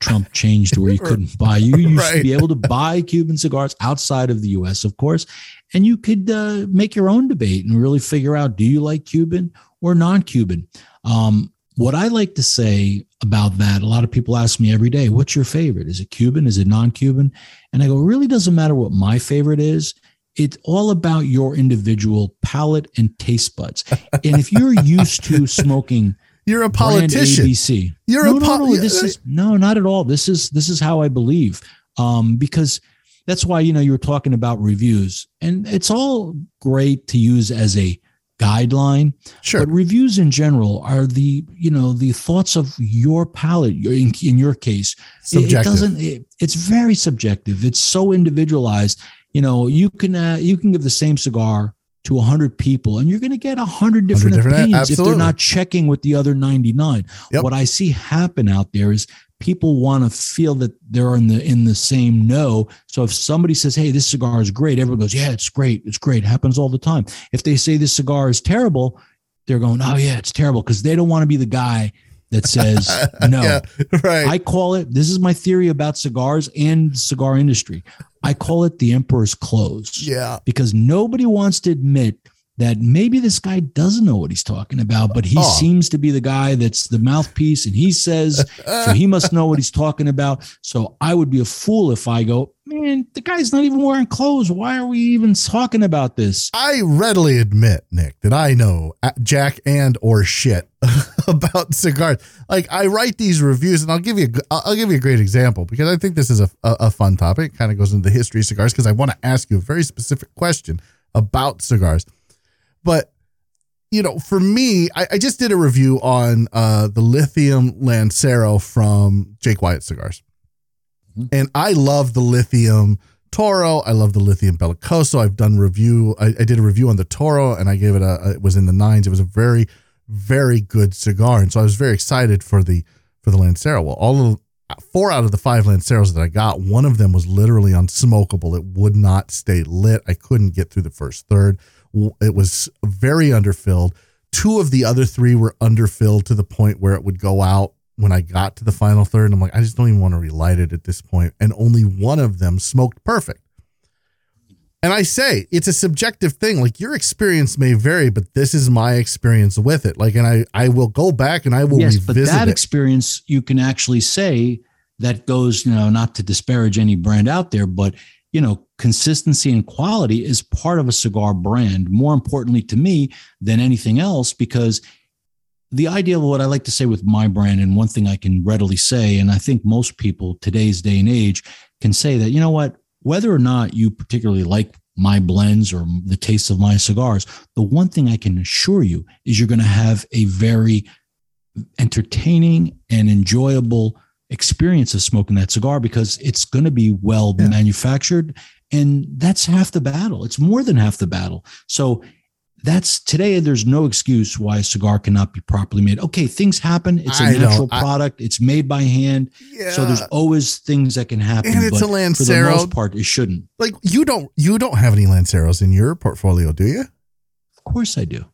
Trump changed where you couldn't buy, you used right. to be able to buy Cuban cigars outside of the U.S., of course, and you could uh, make your own debate and really figure out do you like Cuban or non-Cuban. Um, what I like to say about that, a lot of people ask me every day, what's your favorite? Is it Cuban? Is it non Cuban? And I go, it really doesn't matter what my favorite is. It's all about your individual palate and taste buds. And if you're used to smoking, you're a politician. ABC. You're no, a no, no, this is no, not at all. This is this is how I believe. Um, because that's why you know you were talking about reviews, and it's all great to use as a guideline. Sure. But reviews in general are the, you know, the thoughts of your palate. In, in your case, subjective. It, doesn't. It, it's very subjective. It's so individualized. You know, you can uh, you can give the same cigar to 100 people and you're going to get 100 different, 100 different opinions absolutely. if they're not checking with the other 99 yep. what i see happen out there is people want to feel that they're in the in the same know. So if somebody says, "Hey, this cigar is great," everyone goes, "Yeah, it's great. It's great." It happens all the time. If they say this cigar is terrible, they're going, "Oh yeah, it's terrible," because they don't want to be the guy that says no. yeah, right. I call it. This is my theory about cigars and cigar industry. I call it the emperor's clothes. Yeah, because nobody wants to admit that maybe this guy doesn't know what he's talking about, but he oh. seems to be the guy that's the mouthpiece and he says, so he must know what he's talking about. So I would be a fool if I go, man, the guy's not even wearing clothes. Why are we even talking about this? I readily admit, Nick, that I know uh, jack and or shit about cigars. Like I write these reviews, and I'll give you a, I'll give you a great example because I think this is a, a, a fun topic. It kind of goes into the history of cigars because I want to ask you a very specific question about cigars. But you know, for me, I, I just did a review on uh, the lithium Lancero from Jake Wyatt Cigars, mm-hmm. and I love the lithium Toro. I love the lithium Bellicoso. I've done review. I, I did a review on the Toro, and I gave it a. It was in the nines. It was a very, very good cigar, and so I was very excited for the for the Lancero. Well, all of four out of the five Lanceros that I got, one of them was literally unsmokable. It would not stay lit. I couldn't get through the first third it was very underfilled. Two of the other three were underfilled to the point where it would go out when I got to the final third. And I'm like, I just don't even want to relight it at this point. And only one of them smoked perfect. And I say it's a subjective thing. Like your experience may vary, but this is my experience with it. Like, and I I will go back and I will yes, but that it. experience you can actually say that goes, you know, not to disparage any brand out there, but you know, consistency and quality is part of a cigar brand, more importantly to me than anything else, because the idea of what I like to say with my brand, and one thing I can readily say, and I think most people today's day and age can say that, you know what, whether or not you particularly like my blends or the taste of my cigars, the one thing I can assure you is you're going to have a very entertaining and enjoyable experience of smoking that cigar because it's going to be well yeah. manufactured. And that's half the battle. It's more than half the battle. So that's today there's no excuse why a cigar cannot be properly made okay things happen it's a I natural product it's made by hand yeah. so there's always things that can happen and it's a lancero for the most part it shouldn't like you don't you don't have any lanceros in your portfolio do you of course i do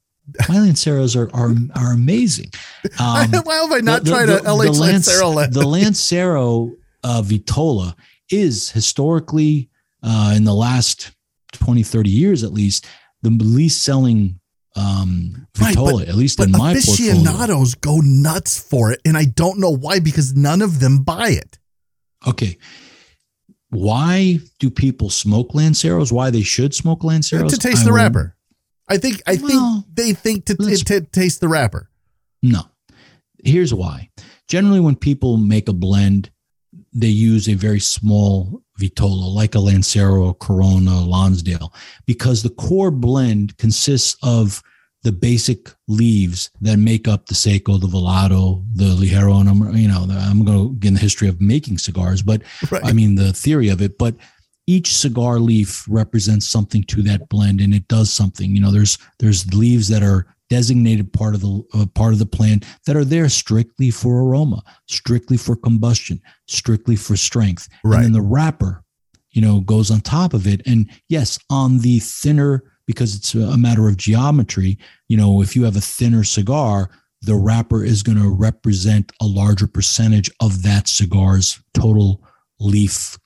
my lanceros are are, are amazing um, why have i not the, tried the, a LH the lancero Lance, the lancero uh, vitola is historically uh, in the last 20 30 years at least the least selling um Vitola, right, at least in my aficionados portfolio. go nuts for it, and I don't know why because none of them buy it. Okay, why do people smoke Lanceros? Why they should smoke Lanceros? To taste I the wrapper. I think I well, think they think to, to taste the wrapper. No, here's why. Generally, when people make a blend, they use a very small Vitola, like a Lancero, Corona, Lonsdale, because the core blend consists of the basic leaves that make up the Seco, the Volado, the Ligero, and I'm, you know, I'm going to get in the history of making cigars, but right. I mean the theory of it. But each cigar leaf represents something to that blend, and it does something. You know, there's there's leaves that are designated part of the uh, part of the plant that are there strictly for aroma, strictly for combustion, strictly for strength. Right. And then the wrapper, you know, goes on top of it. And yes, on the thinner because it's a matter of geometry, you know, if you have a thinner cigar, the wrapper is going to represent a larger percentage of that cigar's total leaf.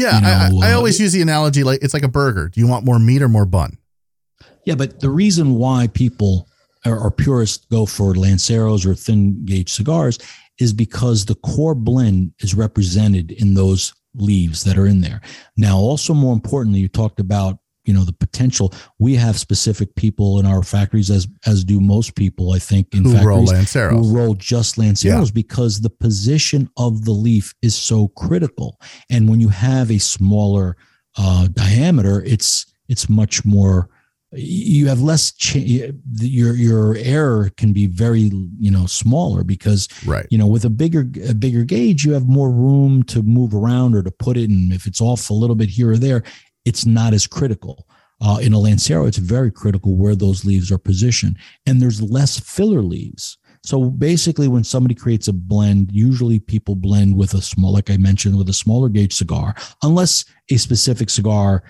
Yeah, you know, I, I uh, always use the analogy like it's like a burger. Do you want more meat or more bun? Yeah, but the reason why people or, or purists go for Lanceros or thin gauge cigars is because the core blend is represented in those leaves that are in there. Now, also more importantly, you talked about you know the potential. We have specific people in our factories, as as do most people, I think, in who factories roll Lanceros, who roll just Lanceros yeah. because the position of the leaf is so critical. And when you have a smaller uh, diameter, it's it's much more you have less cha- your your error can be very you know smaller because right you know with a bigger a bigger gauge you have more room to move around or to put it and if it's off a little bit here or there it's not as critical. Uh, in a lancero it's very critical where those leaves are positioned and there's less filler leaves. So basically when somebody creates a blend usually people blend with a small like i mentioned with a smaller gauge cigar unless a specific cigar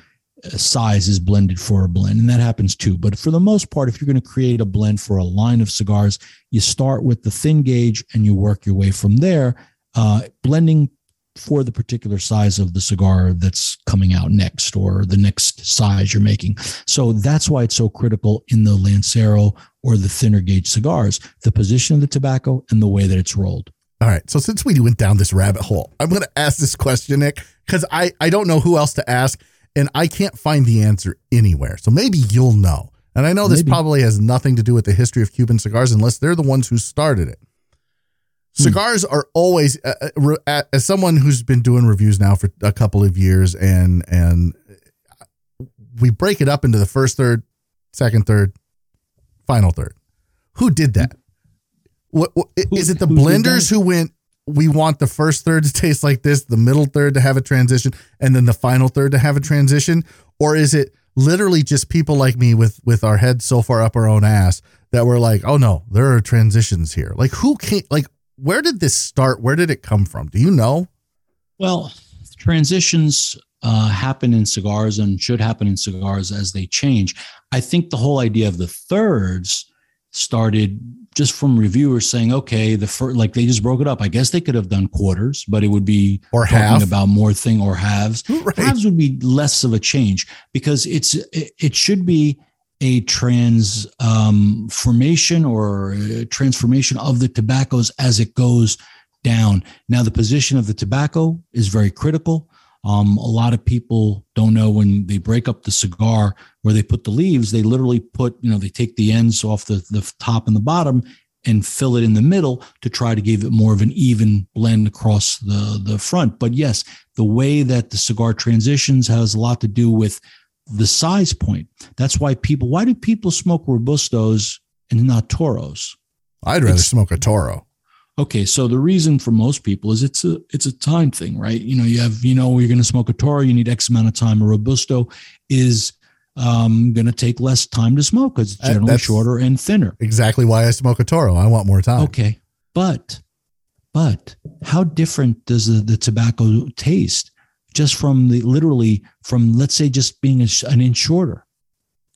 size is blended for a blend, and that happens too. But for the most part, if you're going to create a blend for a line of cigars, you start with the thin gauge and you work your way from there, uh, blending for the particular size of the cigar that's coming out next or the next size you're making. So that's why it's so critical in the Lancero or the thinner gauge cigars, the position of the tobacco and the way that it's rolled. All right. So since we went down this rabbit hole, I'm going to ask this question, Nick, because I, I don't know who else to ask and I can't find the answer anywhere. So maybe you'll know. And I know this maybe. probably has nothing to do with the history of Cuban cigars unless they're the ones who started it. Hmm. Cigars are always, uh, uh as someone who's been doing reviews now for a couple of years, and and we break it up into the first third, second third, final third. Who did that? What, what who, is it? The blenders who went we want the first third to taste like this, the middle third to have a transition, and then the final third to have a transition? Or is it literally just people like me with with our heads so far up our own ass that we're like, oh no, there are transitions here? Like who came like where did this start? Where did it come from? Do you know? Well, transitions uh, happen in cigars and should happen in cigars as they change. I think the whole idea of the thirds started just from reviewers saying, okay, the first, like they just broke it up. I guess they could have done quarters, but it would be or talking about more thing or halves. Right. Halves would be less of a change because it's it, it should be a transformation um, formation or transformation of the tobaccos as it goes down. Now, the position of the tobacco is very critical. Um, a lot of people don't know when they break up the cigar where they put the leaves, they literally put, you know, they take the ends off the, the top and the bottom and fill it in the middle to try to give it more of an even blend across the the front. But yes, the way that the cigar transitions has a lot to do with the size point. That's why people. Why do people smoke robustos and not toros? I'd rather it's, smoke a toro. Okay, so the reason for most people is it's a it's a time thing, right? You know, you have you know you're going to smoke a toro, you need X amount of time. A robusto is um, going to take less time to smoke because it's generally That's shorter and thinner. Exactly why I smoke a toro. I want more time. Okay, but but how different does the, the tobacco taste just from the literally from let's say just being a, an inch shorter?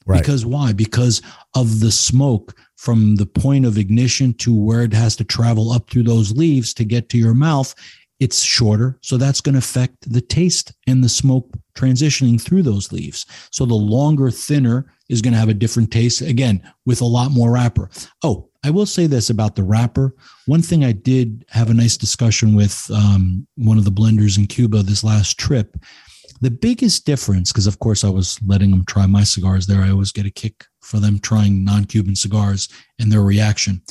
Right. Because why? Because of the smoke from the point of ignition to where it has to travel up through those leaves to get to your mouth, it's shorter. So that's going to affect the taste and the smoke transitioning through those leaves. So the longer, thinner is going to have a different taste, again, with a lot more wrapper. Oh, I will say this about the wrapper. One thing I did have a nice discussion with um, one of the blenders in Cuba this last trip. The biggest difference, because of course I was letting them try my cigars there, I always get a kick for them trying non-Cuban cigars and their reaction.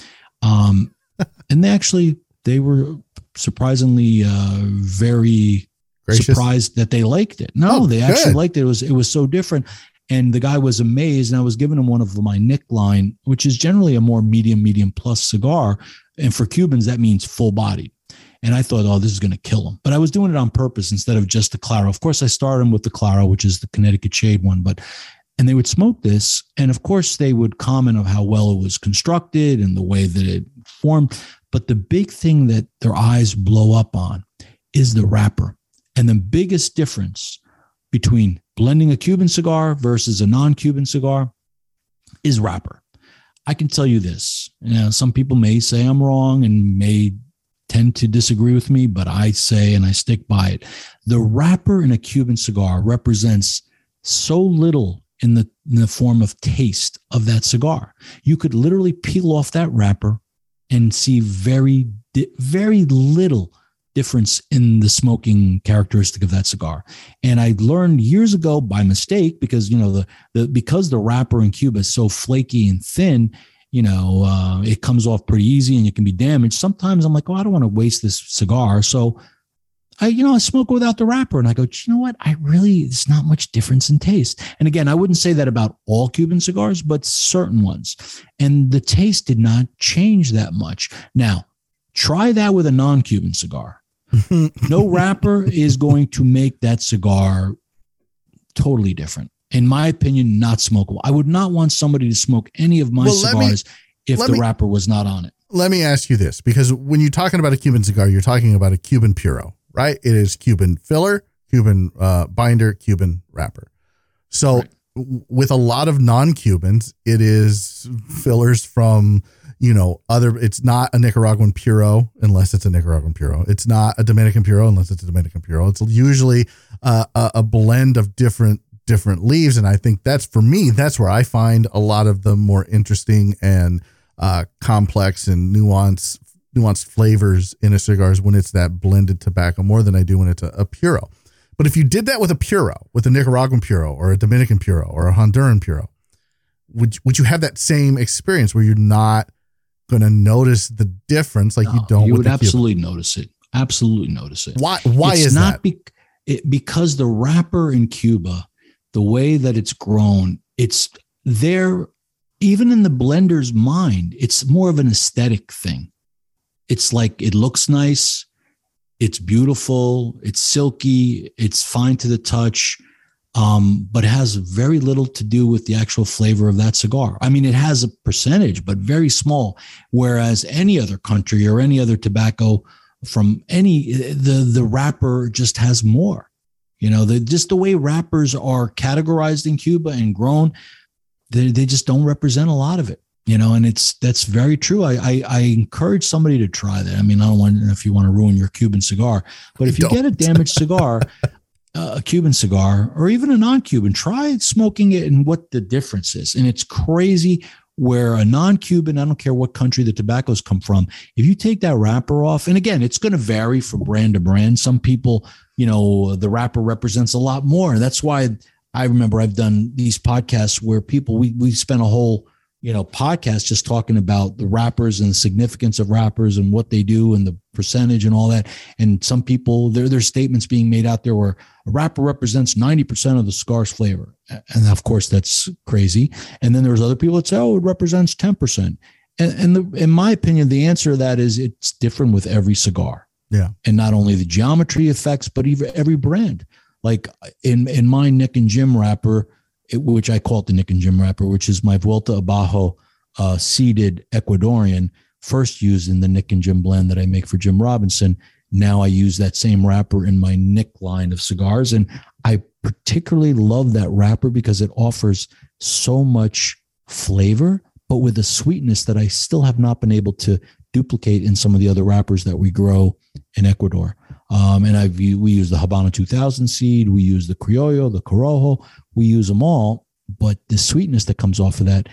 Um, and they actually they were surprisingly uh, very Gracious. surprised that they liked it. No, oh, they actually good. liked it. It was it was so different. And the guy was amazed. And I was giving him one of my Nick line, which is generally a more medium, medium plus cigar. And for Cubans, that means full bodied. And I thought, oh, this is going to kill him. But I was doing it on purpose instead of just the Claro. Of course, I started him with the Claro, which is the Connecticut Shade one. But and they would smoke this and of course they would comment of how well it was constructed and the way that it formed but the big thing that their eyes blow up on is the wrapper and the biggest difference between blending a cuban cigar versus a non-cuban cigar is wrapper i can tell you this. You know, some people may say i'm wrong and may tend to disagree with me but i say and i stick by it. The wrapper in a cuban cigar represents so little in the in the form of taste of that cigar. You could literally peel off that wrapper and see very very little difference in the smoking characteristic of that cigar. And I learned years ago by mistake because you know the the because the wrapper in Cuba is so flaky and thin, you know, uh, it comes off pretty easy and it can be damaged. Sometimes I'm like, oh, I don't want to waste this cigar, so I, you know, I smoke without the wrapper. And I go, you know what? I really, it's not much difference in taste. And again, I wouldn't say that about all Cuban cigars, but certain ones. And the taste did not change that much. Now, try that with a non Cuban cigar. no wrapper is going to make that cigar totally different. In my opinion, not smokable. I would not want somebody to smoke any of my well, cigars me, if the me, wrapper was not on it. Let me ask you this because when you're talking about a Cuban cigar, you're talking about a Cuban Puro right? It is Cuban filler, Cuban uh, binder, Cuban wrapper. So right. w- with a lot of non-Cubans, it is fillers from you know other. It's not a Nicaraguan puro unless it's a Nicaraguan puro. It's not a Dominican puro unless it's a Dominican puro. It's usually uh, a, a blend of different different leaves, and I think that's for me. That's where I find a lot of the more interesting and uh, complex and nuanced nuanced flavors in a cigar is when it's that blended tobacco more than I do when it's a, a puro. But if you did that with a puro, with a Nicaraguan puro or a Dominican puro or a Honduran puro, would would you have that same experience where you're not going to notice the difference like no, you don't? You would absolutely Cuban? notice it. Absolutely notice it. Why? Why it's is not that? Be, it, because the wrapper in Cuba, the way that it's grown, it's there. Even in the blender's mind, it's more of an aesthetic thing it's like it looks nice, it's beautiful, it's silky, it's fine to the touch, um, but has very little to do with the actual flavor of that cigar. I mean, it has a percentage, but very small. Whereas any other country or any other tobacco from any the the wrapper just has more. You know, the, just the way wrappers are categorized in Cuba and grown, they, they just don't represent a lot of it you know and it's that's very true I, I, I encourage somebody to try that i mean i don't want if you want to ruin your cuban cigar but if you don't. get a damaged cigar a cuban cigar or even a non-cuban. Try smoking it and what the difference is. And it's crazy where a non-cuban i don't care what country the tobaccos come from if you take that wrapper off and again it's going to vary from brand to brand. Some people you know the wrapper represents a lot more. That's why i remember i've done these podcasts where people we we spent a whole you know podcasts just talking about the wrappers and the significance of wrappers and what they do and the percentage and all that. And some people there there's statements being made out there where a wrapper represents 90% of the cigar's flavor. And of course that's crazy. And then there's other people that say, oh, it represents 10%. And, and the, in my opinion, the answer to that is it's different with every cigar. Yeah. And not only the geometry effects, but even every brand. Like in in my Nick and Jim wrapper, which I call it the Nick and Jim wrapper, which is my Vuelta Abajo uh, seeded Ecuadorian, first used in the Nick and Jim blend that I make for Jim Robinson. Now I use that same wrapper in my Nick line of cigars. And I particularly love that wrapper because it offers so much flavor, but with a sweetness that I still have not been able to duplicate in some of the other wrappers that we grow in Ecuador. Um, and I've we use the Habano 2000 seed, we use the Criollo, the Corojo, we use them all. But the sweetness that comes off of that,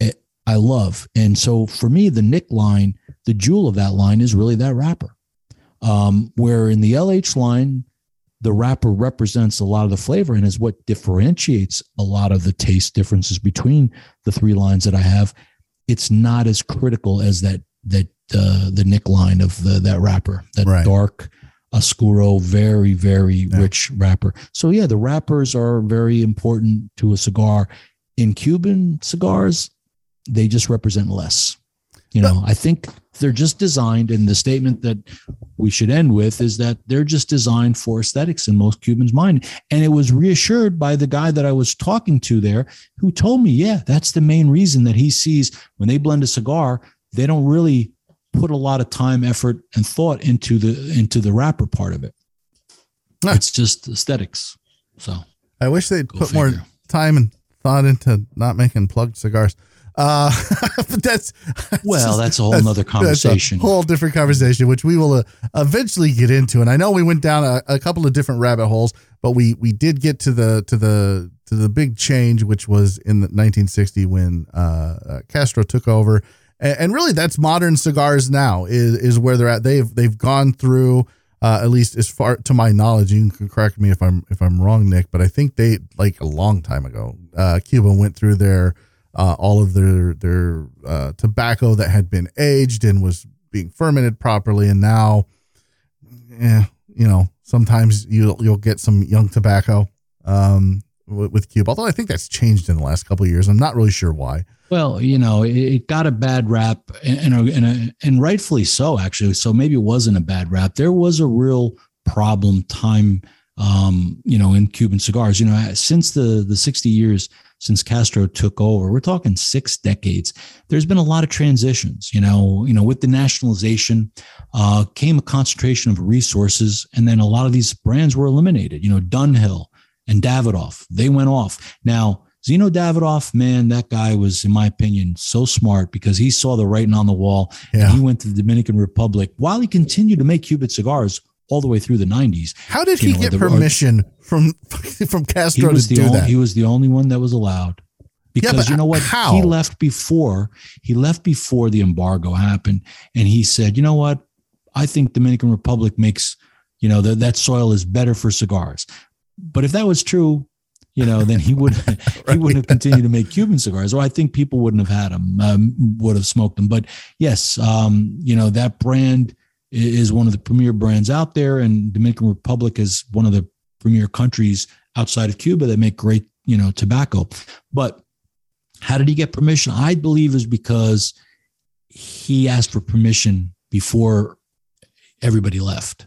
it, I love. And so for me, the Nick line, the jewel of that line is really that wrapper. Um, where in the LH line, the wrapper represents a lot of the flavor and is what differentiates a lot of the taste differences between the three lines that I have. It's not as critical as that that uh, the Nick line of the that wrapper, that Right. dark Oscuro, very very Yeah. rich wrapper. So yeah, the wrappers are very important to a cigar. In Cuban cigars, they just represent less. You know, I think they're just designed, and the statement that we should end with is that they're just designed for aesthetics in most Cubans' mind. And it was reassured by the guy that I was talking to there who told me, yeah, that's the main reason that he sees when they blend a cigar, they don't really put a lot of time, effort, and thought into the into the wrapper part of it. Huh. It's just aesthetics. So I wish they'd put more time and thought into not making plugged cigars. Uh, but that's well, that's a whole that's- nother conversation. A whole different conversation, which we will uh, eventually get into. And I know we went down a, a couple of different rabbit holes, but we we did get to the to the to the big change, which was in the 1960 when uh, uh, Castro took over, and, and really that's modern cigars now is is where they're at. They've they've gone through. Uh, at least as far to my knowledge, you can correct me if I'm if I'm wrong, Nick. But I think they like a long time ago, uh, Cuba went through their uh, all of their their uh, tobacco that had been aged and was being fermented properly, and now, yeah, you know, sometimes you'll you'll get some young tobacco um, with, with Cuba. Although I think that's changed in the last couple of years. I'm not really sure why. Well, you know, it, got a bad rap, and and, and and rightfully so, actually. So maybe it wasn't a bad rap. There was a real problem time, um, you know, in Cuban cigars. You know, since the the sixty years since Castro took over, we're talking six decades. There's been a lot of transitions. You know, you know, with the nationalization, uh, came a concentration of resources, and then a lot of these brands were eliminated. You know, Dunhill and Davidoff, they went off. Now. Zino Davidoff, man, that guy was, in my opinion, so smart because he saw the writing on the wall. Yeah. And he went to the Dominican Republic while he continued to make Cuban cigars all the way through the 90s. How did You he know, get the- permission from from Castro to do only, that? he was the only one that was allowed. Because but you know what? how? He left before he left before the embargo happened, and he said, "You know what? I think Dominican Republic makes you know that that soil is better for cigars." But if that was true, you know, then he would he wouldn't have continued to make Cuban cigars, or I think people wouldn't have had them, um, would have smoked them. But yes, um, you know that brand is one of the premier brands out there, and Dominican Republic is one of the premier countries outside of Cuba that make great, you know, tobacco. But how did he get permission? I believe is because he asked for permission before everybody left.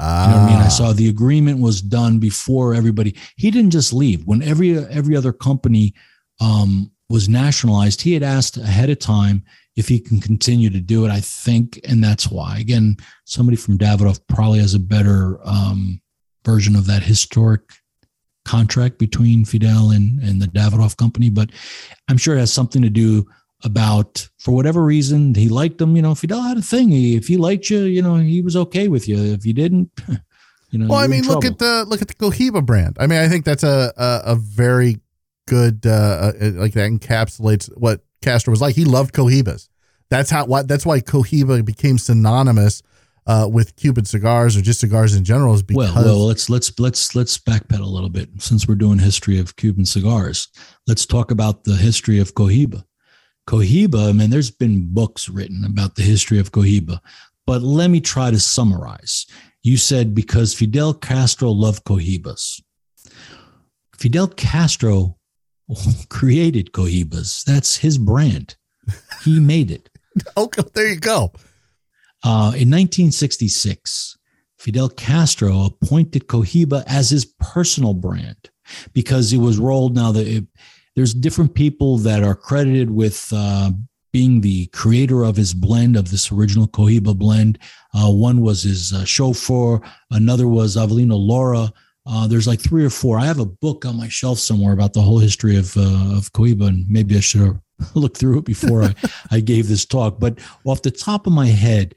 You know what I mean? I Ah, saw the agreement was done before everybody. He didn't just leave. When every every other company um, was nationalized, he had asked ahead of time if he can continue to do it. I think, and that's why. Again, somebody from Davidoff probably has a better um, version of that historic contract between Fidel and and the Davidoff company. But I'm sure it has something to do about for whatever reason he liked them. You know, Fidel had a thing. He, if he liked you, you know, he was okay with you. If you didn't, you know. well, I mean, look trouble. at the look at the Cohiba brand. I mean, I think that's a a, a very good uh, uh, like that encapsulates what Castro was like. He loved Cohibas. That's how what that's why Cohiba became synonymous uh, with Cuban cigars or just cigars in general. Is because well, well, let's let's let's let's backpedal a little bit since we're doing history of Cuban cigars. Let's talk about the history of Cohiba. Cohiba, I mean, there's been books written about the history of Cohiba, but let me try to summarize. You said because Fidel Castro loved Cohibas. Fidel Castro created Cohibas. That's his brand. He made it. Okay, there you go. Uh, in 1966, Fidel Castro appointed Cohiba as his personal brand because it was rolled now that it, there's different people that are credited with uh, being the creator of his blend of this original Cohiba blend. Uh, one was his uh, chauffeur, another was Avelino Lara. Uh, there's like three or four. I have a book on my shelf somewhere about the whole history of uh, of Cohiba, and maybe I should have looked through it before I, I gave this talk. But off the top of my head,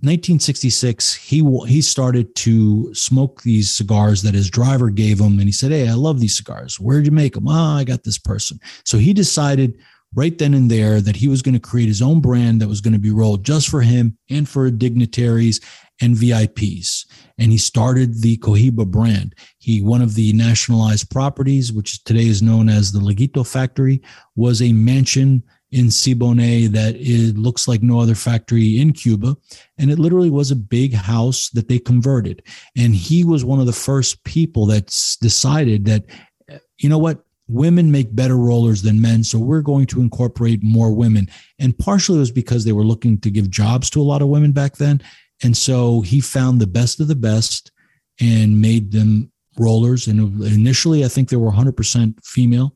1966, he he started to smoke these cigars that his driver gave him, and he said, "Hey, I love these cigars. Where'd you make them? Oh, ah, I got this person." So he decided right then and there that he was going to create his own brand that was going to be rolled just for him and for dignitaries and VIPs. And he started the Cohiba brand. He one of the nationalized properties, which today is known as the Laguito Factory, was a mansion in Siboney that it looks like no other factory in Cuba. And it literally was a big house that they converted. And he was one of the first people that decided that, you know what? Women make better rollers than men. So we're going to incorporate more women. And partially it was because they were looking to give jobs to a lot of women back then. And so he found the best of the best and made them rollers. And initially, I think they were 100% female.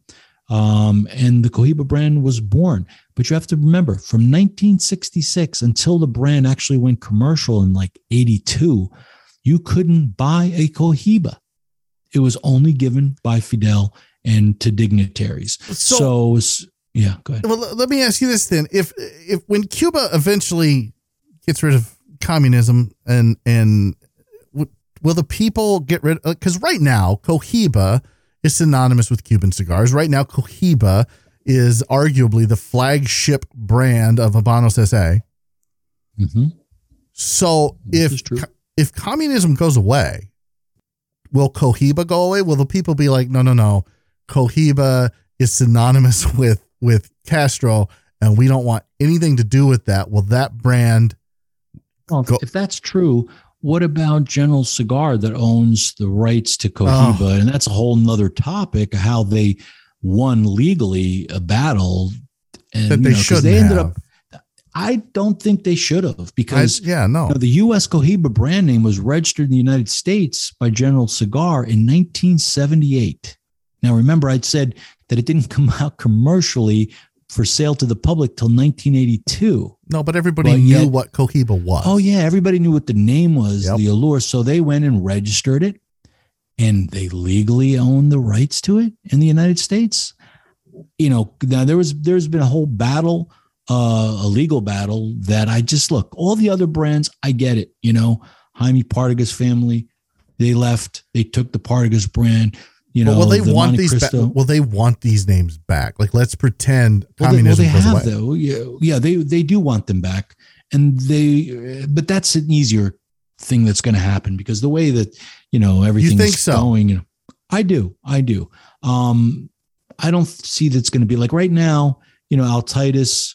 Um, and the Cohiba brand was born. But you have to remember from 1966 until the brand actually went commercial in like 82, you couldn't buy a Cohiba. It was only given by Fidel and to dignitaries. So, so yeah, go ahead. Well, let me ask you this then: if if when Cuba eventually gets rid of communism and and will the people get rid? Of, because right now, Cohiba is synonymous with Cuban cigars. Right now, Cohiba is arguably the flagship brand of Habanos SA. Mm-hmm. So this if if communism goes away, will Cohiba go away? Will the people be like, no, no, no, Cohiba is synonymous with with Castro, and we don't want anything to do with that? Will that brand? Well, go- if that's true, what about General Cigar that owns the rights to Cohiba? Oh. And that's a whole nother topic, how they won legally a battle. And that they you know, should they ended have. up I don't think they should have because I, yeah, no. You know, the US Cohiba brand name was registered in the United States by General Cigar in 1978. Now remember I'd said that it didn't come out commercially for sale to the public till 1982. No, but everybody but knew yet, what Cohiba was. Oh yeah, everybody knew what the name was, yep. the allure. So they went and registered it, and they legally own the rights to it in the United States. You know, now there was there's been a whole battle, uh, a legal battle that I just look. All the other brands, I get it. You know, Jaime Partagas family, they left, they took the Partagas brand you know, well, will they the want these? Ba- will they want these names back? Like, let's pretend well, communism they, well, they have away. though. Yeah, yeah, they they do want them back, and they. But that's an easier thing that's going to happen because the way that you know everything is so? going. You know, I do, I do. Um, I don't see that's going to be like right now. You know, Altadis,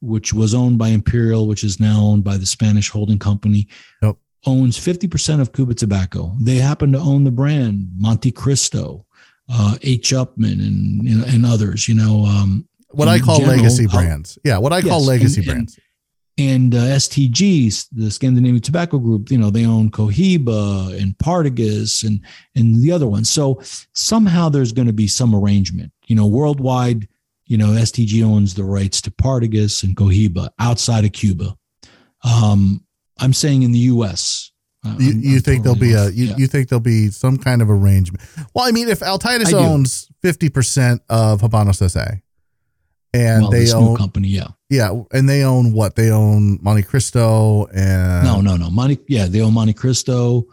which was owned by Imperial, which is now owned by the Spanish holding company. Yep owns 50% of Cubatabaco. They happen to own the brand Montecristo, uh, H. Upmann, and, and others, you know. Um, what I call general, legacy brands. Yeah, what I call legacy and, brands. And, and uh, STGs, the Scandinavian Tobacco Group, you know, they own Cohiba and Partagas and, and the other ones. So somehow there's going to be some arrangement. You know, worldwide, you know, STG owns the rights to Partagas and Cohiba outside of Cuba. Um, I'm saying in the U.S. Uh, you, you think there'll be a you, yeah. you think there'll be some kind of arrangement? Well, I mean, if Altadis owns fifty percent of Habanos SA, and well, they own company, yeah, yeah, and they own what? They own Montecristo and no, no, no, Monte, yeah, they own Montecristo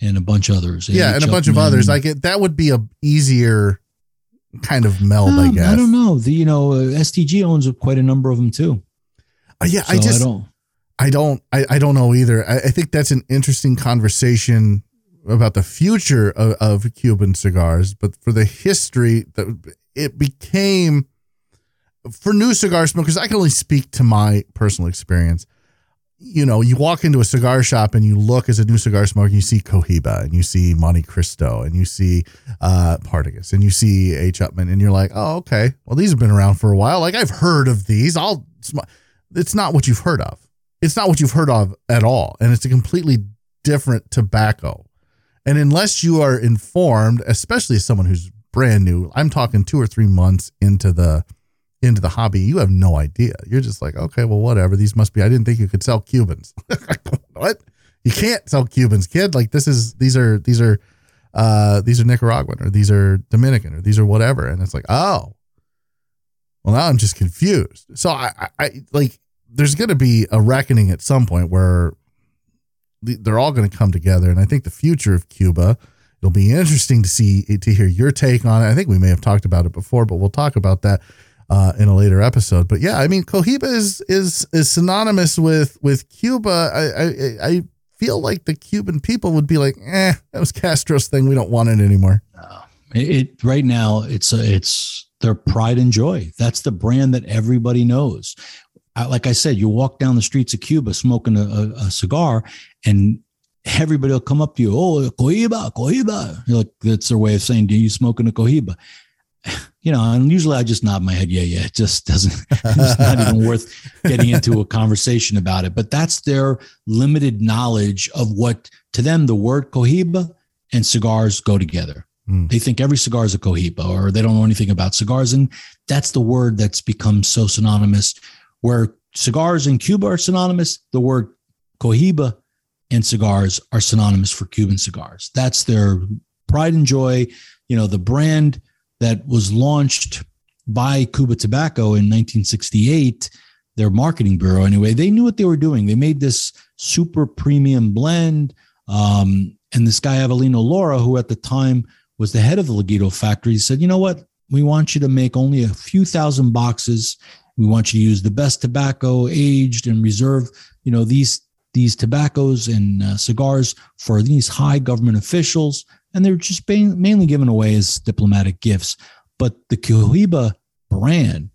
and a bunch of others. Yeah, and a bunch of others. Like it, that would be a easier kind of meld, um, I guess. I don't know. The you know uh, STG owns quite a number of them too. Uh, yeah, so I just I don't. I don't I, I don't know either. I, I, think that's an interesting conversation about the future of, of Cuban cigars, but for the history that it became for new cigar smokers, I can only speak to my personal experience. You know, you walk into a cigar shop and you look as a new cigar smoker, you see Cohiba and you see Montecristo and you see uh, Partagas and you see H. Upmann, and you're like, oh, okay. Well, these have been around for a while. Like, I've heard of these. I'll, it's not what you've heard of. It's not what you've heard of at all. And it's a completely different tobacco. And unless you are informed, especially as someone who's brand new, I'm talking two or three months into the into the hobby, you have no idea. You're just like, okay, well, whatever. These must be. I didn't think you could sell Cubans. what? You can't sell Cubans, kid. Like this is these are these are uh these are Nicaraguan or these are Dominican or these are whatever. And it's like, oh, well, now I'm just confused. So I, I, I like there's going to be a reckoning at some point where they're all going to come together. And I think the future of Cuba, it'll be interesting to see, to hear your take on it. I think we may have talked about it before, but we'll talk about that uh, in a later episode. But yeah, I mean, Cohiba is is is synonymous with with Cuba. I, I I feel like the Cuban people would be like, eh, that was Castro's thing. We don't want it anymore. It right now it's a, it's their pride and joy. That's the brand that everybody knows. Like I said, you walk down the streets of Cuba smoking a, a, a cigar, and everybody will come up to you. Oh, Cohiba, Cohiba. You're like that's their way of saying, "Do you smoking a Cohiba?" You know, and usually I just nod my head. Yeah, yeah. It just doesn't. It's not even worth getting into a conversation about it. But that's their limited knowledge of what to them the word Cohiba and cigars go together. Mm. They think every cigar is a Cohiba, or they don't know anything about cigars, and that's the word that's become so synonymous. Where cigars in Cuba are synonymous, the word Cohiba and cigars are synonymous for Cuban cigars. That's their pride and joy. You know, the brand that was launched by Cubatabaco in 1968, their marketing bureau anyway, they knew what they were doing. They made this super premium blend. Um, and this guy, Avelino Lara, who at the time was the head of the Laguito factory, said, you know what? We want you to make only a few thousand boxes. We want you to use the best tobacco aged and reserve, you know, these these tobaccos and uh, cigars for these high government officials, and they're just being, mainly given away as diplomatic gifts. But the Cohiba brand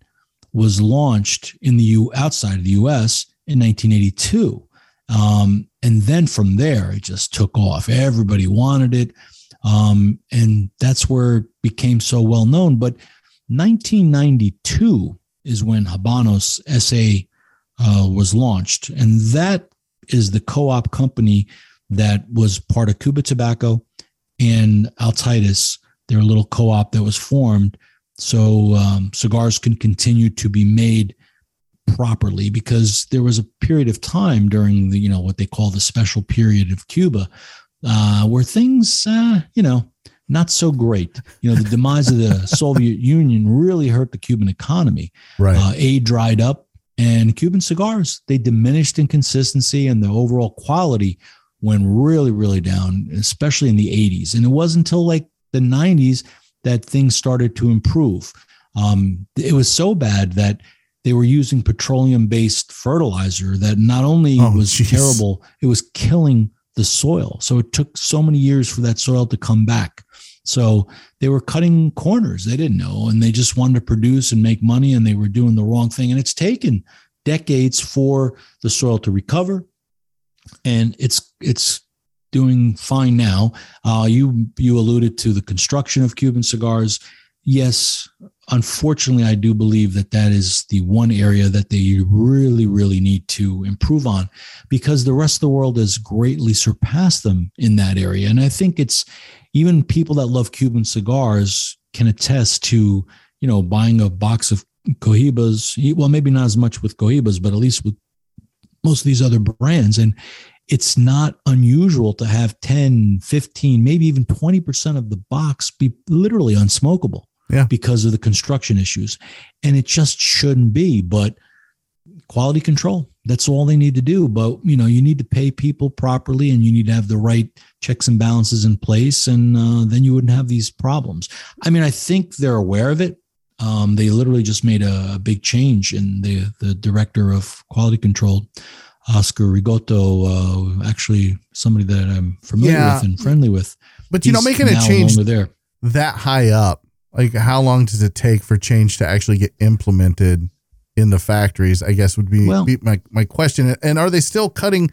was launched in the U outside of the U.S. in 1982, um, and then from there it just took off. Everybody wanted it, um, and that's where it became so well known. But 1992 is when Habanos SA uh, was launched, and that is the co-op company that was part of Cubatabaco and Altadis, their little co-op that was formed, so um, cigars can continue to be made properly. Because there was a period of time during the, you know, what they call the special period of Cuba, uh, where things, uh, you know, not so great. You know, the demise of the Soviet Union really hurt the Cuban economy. Right. Uh, aid dried up and Cuban cigars, they diminished in consistency and the overall quality went really, really down, especially in the 80s. And it wasn't until like the 90s that things started to improve. Um, it was so bad that they were using petroleum based fertilizer that not only oh, was geez. terrible, it was killing the soil. So it took so many years for that soil to come back. So they were cutting corners. They didn't know, and they just wanted to produce and make money, and they were doing the wrong thing. And it's taken decades for the soil to recover, and it's it's doing fine now. Uh, you you alluded to the construction of Cuban cigars. Yes, unfortunately, I do believe that that is the one area that they really, really need to improve on because the rest of the world has greatly surpassed them in that area. And I think it's even people that love Cuban cigars can attest to, you know, buying a box of Cohibas. Well, maybe not as much with Cohibas, but at least with most of these other brands. And it's not unusual to have 10, 15, maybe even 20% of the box be literally unsmokable yeah. because of the construction issues. And it just shouldn't be. But quality control. That's all they need to do. But you know, you need to pay people properly, and you need to have the right checks and balances in place, and uh, then you wouldn't have these problems. I mean, I think they're aware of it. Um, they literally just made a, a, big change, in the the director of quality control, Oscar Rigotto. uh, actually somebody that I'm familiar yeah. with and friendly with. But you know, making a change there that high up Like, how long does it take for change to actually get implemented in the factories? I guess would be, Well- be my, my question. And are they still cutting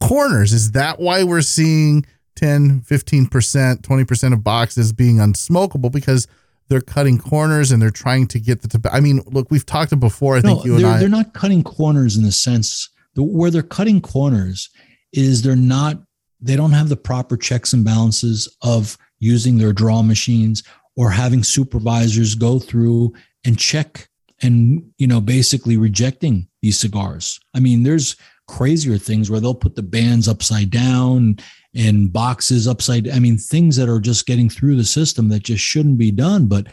corners? Is that why we're seeing 10, 15%, 20% of boxes being unsmokable? Because they're cutting corners and they're trying to get the tobacco. I mean, look, we've talked before. I think you and I. they're not cutting corners in the sense that where they're cutting corners is they're not they don't have the proper checks and balances of using their draw machines or having supervisors go through and check and you know basically rejecting these cigars. I mean there's crazier things where they'll put the bands upside down and boxes upside i mean things that are just getting through the system that just shouldn't be done but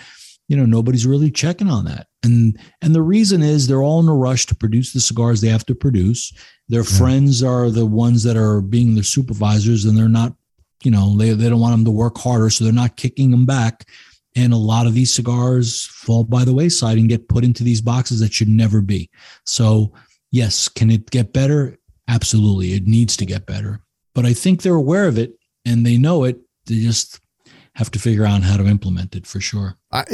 you know nobody's really checking on that. And and the reason is they're all in a rush to produce the cigars they have to produce. Their Yeah. friends are the ones that are being their supervisors and they're not you know they, they don't want them to work harder so they're not kicking them back and a lot of these cigars fall by the wayside and get put into these boxes that should never be. So yes can it get better? Absolutely. It needs to get better. But i think they're aware of it and they know it. They just have to figure out how to implement it for sure. I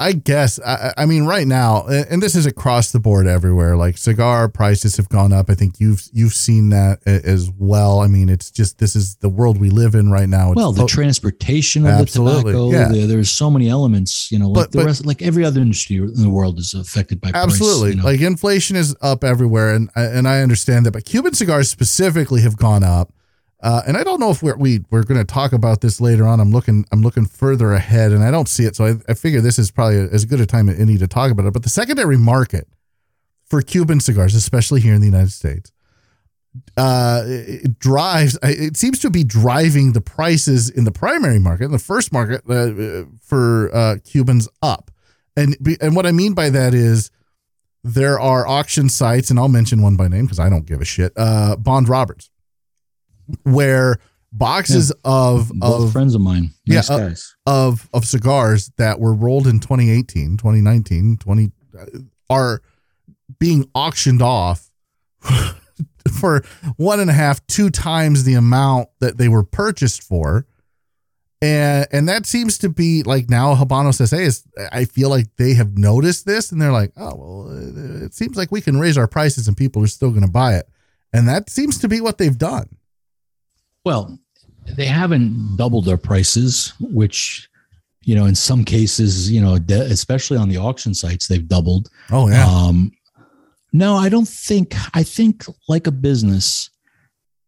I guess I, I mean right now, and this is across the board everywhere. Like cigar prices have gone up. I think you've you've seen that as well. I mean, it's just this is the world we live in right now. It's well, the to- transportation of Absolutely, the tobacco, yeah. there, there's so many elements, you know, like But- the but- rest, like every other industry in the world is affected by price, absolutely you know. like inflation is up everywhere, and and I understand that. But Cuban cigars specifically have gone up. Uh, and I don't know if we're we, we're going to talk about this later on. I'm looking I'm looking further ahead, and I don't see it. So I, I figure this is probably as good a time as any to talk about it. But the secondary market for Cuban cigars, especially here in the United States, uh, it drives. It seems to be driving the prices in the primary market, in the first market uh, for uh, Cubans up. And and what I mean by that is there are auction sites, and I'll mention one by name because I don't give a shit. Uh, Bond Roberts, where boxes of Both of friends of mine, Yeah, nice uh, guys. of of cigars that were rolled in 2018 2019 20 uh, are being auctioned off for one and a half two times the amount that they were purchased for. And and that seems to be like now habanos sa is i feel like they have noticed this and they're like oh well it seems like we can raise our prices and people are still going to buy it. And that seems to be what they've done Well, they haven't doubled their prices, which, you know, in some cases, you know, de- especially on the auction sites, they've doubled. oh yeah Um, no, I don't think. I think like a business,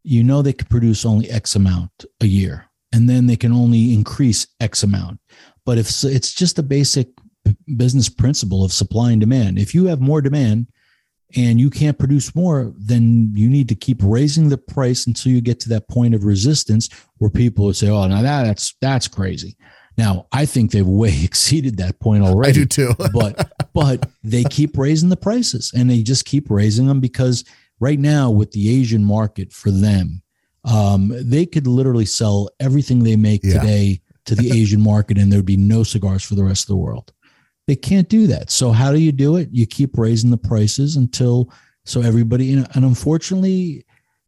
you know, they could produce only X amount a year, and then they can only increase X amount. But if it's just a basic business principle of supply and demand, if you have more demand and you can't produce more, then you need to keep raising the price until you get to that point of resistance where people would say, "Oh, now that, that's that's crazy." Now, I think they've way exceeded that point already i do too but but they keep raising the prices and they just keep raising them because right now with the Asian market for them, um, they could literally sell everything they make Yeah. today to the Asian market and there'd be no cigars for the rest of the world. They can't do that. So how do you do it? You keep raising the prices until so everybody you know, and unfortunately,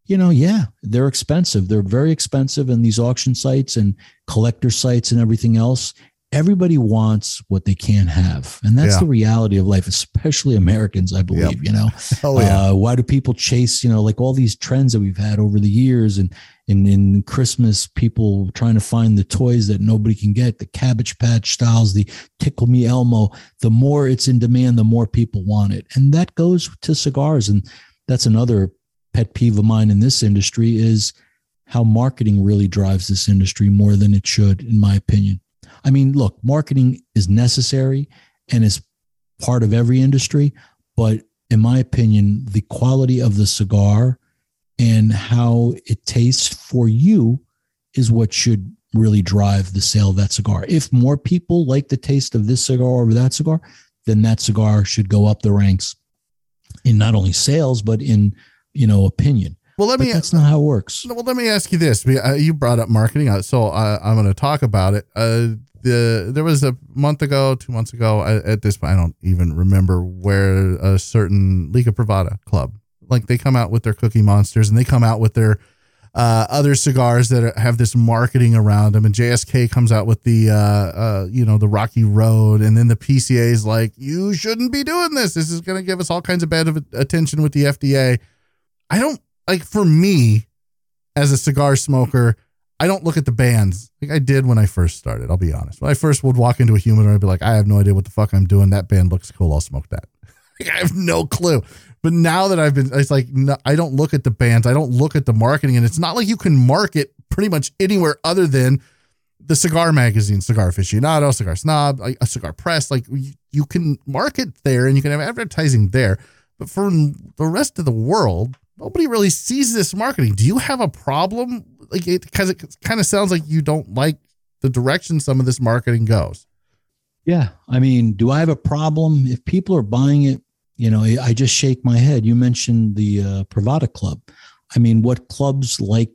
you know, yeah, they're expensive. They're very expensive and these auction sites and collector sites and everything else everybody wants what they can't have. And that's Yeah. the reality of life especially americans i believe you know? Oh yeah. Uh, why do people chase you know like all these trends that we've had over the years and in in christmas people trying to find the toys that nobody can get the cabbage patch styles the tickle me elmo. The more it's in demand the more people want it. And that goes to cigars. And that's another pet peeve of mine in this industry is how marketing really drives this industry more than it should in my opinion I mean, look, marketing is necessary and is part of every industry, but in my opinion, the quality of the cigar and how it tastes for you is what should really drive the sale of that cigar. If more people like the taste of this cigar over that cigar, then that cigar should go up the ranks in not only sales but in, you know, opinion. well let But me that's not how it works. Well, let me ask you this. Uh, You brought up marketing, uh, so I, I'm going to talk about it. Uh, the there was a month ago, two months ago. I, at this point, I don't even remember where a certain Liga Privada club, like they come out with their Cookie Monsters, and they come out with their uh, other cigars that have this marketing around them. And JSK comes out with the, uh, uh, you know, the Rocky Road. And then the PCA is like, you shouldn't be doing this. This is going to give us all kinds of bad attention with the FDA. I don't like for me as a cigar smoker, I don't look at the bands like I did when I first started. I'll be honest. When I first would walk into a humidor, I'd be like, I have no idea what the fuck I'm doing. That band looks cool. I'll smoke that. like, I have no clue. But now that I've been, it's like no, I don't look at the bands. I don't look at the marketing, and it's not like you can market pretty much anywhere other than the cigar magazine, Cigar Aficionado, Cigar Snob, a Cigar Press. Like you can market there, and you can have advertising there. But for the rest of the world, nobody really sees this marketing. Do you have a problem? Like it because it kind of sounds like you don't like the direction some of this marketing goes. Yeah, I mean, do I have a problem if people are buying it you know, I just shake my head. You mentioned the uh, Privada Club. I mean, what clubs like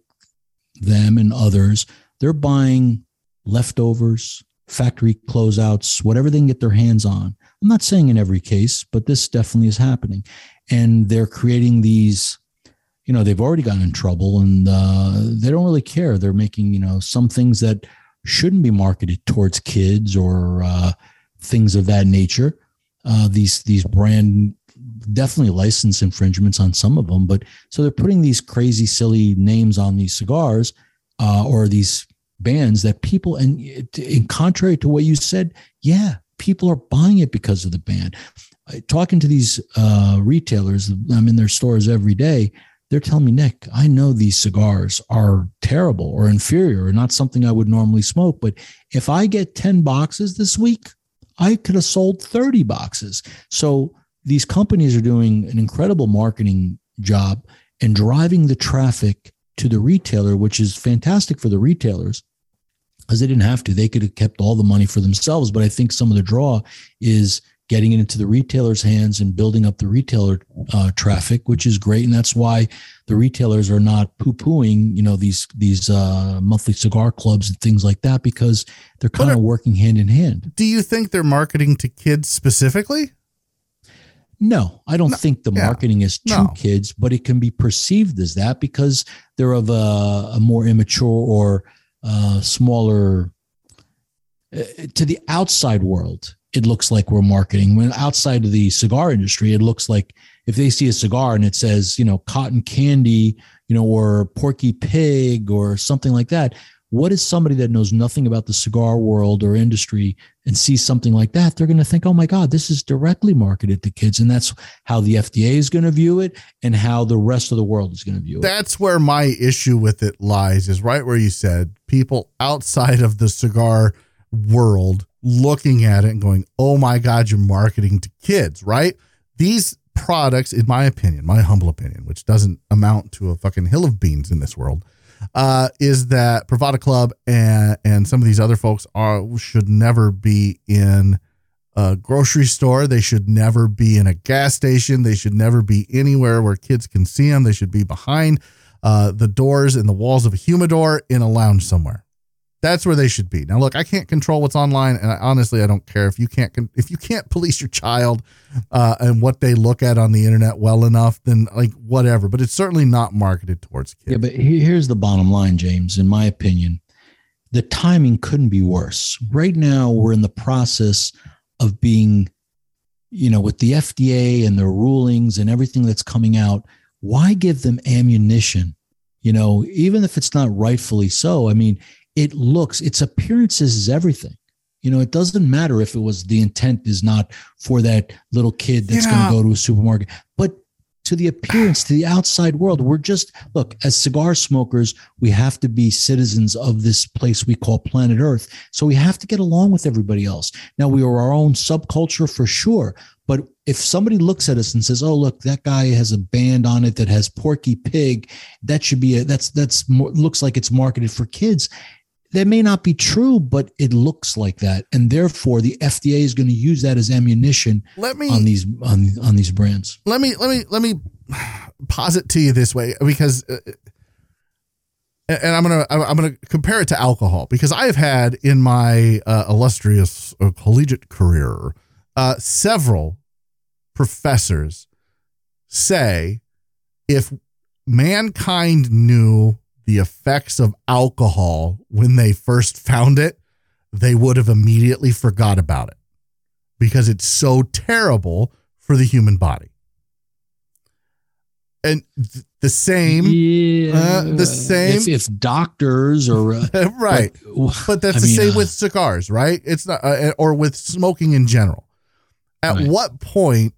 them and others, they're buying leftovers, factory closeouts, whatever they can get their hands on. I'm not saying in every case, but this definitely is happening. And they're creating these, you know, they've already gotten in trouble and uh, they don't really care. They're making, you know, some things that shouldn't be marketed towards kids or uh, things of that nature uh, these these brand definitely license infringements on some of them, but so they're putting these crazy silly names on these cigars uh, or these bands that people and in contrary to what you said, yeah, people are buying it because of the band. Talking to these uh, retailers, I'm in their stores every day. They're telling me, Nick, I know these cigars are terrible or inferior or not something I would normally smoke, but if I get 10 boxes this week, I could have sold 30 boxes. So these companies are doing an incredible marketing job and driving the traffic to the retailer, which is fantastic for the retailers because they didn't have to. They could have kept all the money for themselves. But I think some of the draw is getting it into the retailer's hands and building up the retailer uh, traffic, which is great. And that's why the retailers are not poo-pooing, you know, these these uh, monthly cigar clubs and things like that because they're kind of working hand in hand. Do you think they're marketing to kids specifically? No, I don't no, think the marketing is to no. kids, but it can be perceived as that because they're of a, a more immature or uh, smaller uh, to the outside world it looks like we're marketing. When outside of the cigar industry, it looks like if they see a cigar and it says, you know, cotton candy, you know, or Porky Pig or something like that. What is somebody that knows nothing about the cigar world or industry and sees something like that? They're going to think, oh my God, this is directly marketed to kids. And that's how the FDA is going to view it and how the rest of the world is going to view it. That's where my issue with it lies, is right where you said people outside of the cigar world looking at it and going, oh my God, you're marketing to kids, right? These products, in my opinion, my humble opinion, which doesn't amount to a fucking hill of beans in this world, uh, is that Privada Club and and some of these other folks are should never be in a grocery store. They should never be in a gas station. They should never be anywhere where kids can see them. They should be behind uh, the doors and the walls of a humidor in a lounge somewhere. That's where they should be. Now, look, I can't control what's online, and I, honestly, I don't care if you can't if you can't police your child uh, and what they look at on the internet well enough. Then, like, whatever. But it's certainly not marketed towards kids. Yeah, but here's the bottom line, James. In my opinion, the timing couldn't be worse. Right now, we're in the process of being, you know, with the FDA and their rulings and everything that's coming out. Why give them ammunition? You know, even if it's not rightfully so. I mean it looks, its appearances is everything. You know, it doesn't matter if it was the intent is not for that little kid that's going to go to a supermarket, but to the appearance, to the outside world, we're just look as cigar smokers. We have to be citizens of this place we call planet Earth. So we have to get along with everybody else. Now we are our own subculture for sure, but if somebody looks at us and says, "Oh, look, that guy has a band on it that has Porky Pig," that should be a that's that's more, looks like it's marketed for kids that may not be true, but it looks like that, and therefore the FDA is going to use that as ammunition. Let me on these on on these brands. Let me let me let me posit to you this way because, uh, and I'm gonna I'm gonna compare it to alcohol because I have had in my uh, illustrious uh, collegiate career uh, several professors say if mankind knew the effects of alcohol when they first found it, they would have immediately forgot about it because it's so terrible for the human body. And th- the same, Yeah, uh, the same- If, if doctors or uh, right? like, But that's I the mean, same uh, with cigars, right? It's not, uh, or with smoking in general. At Right. what point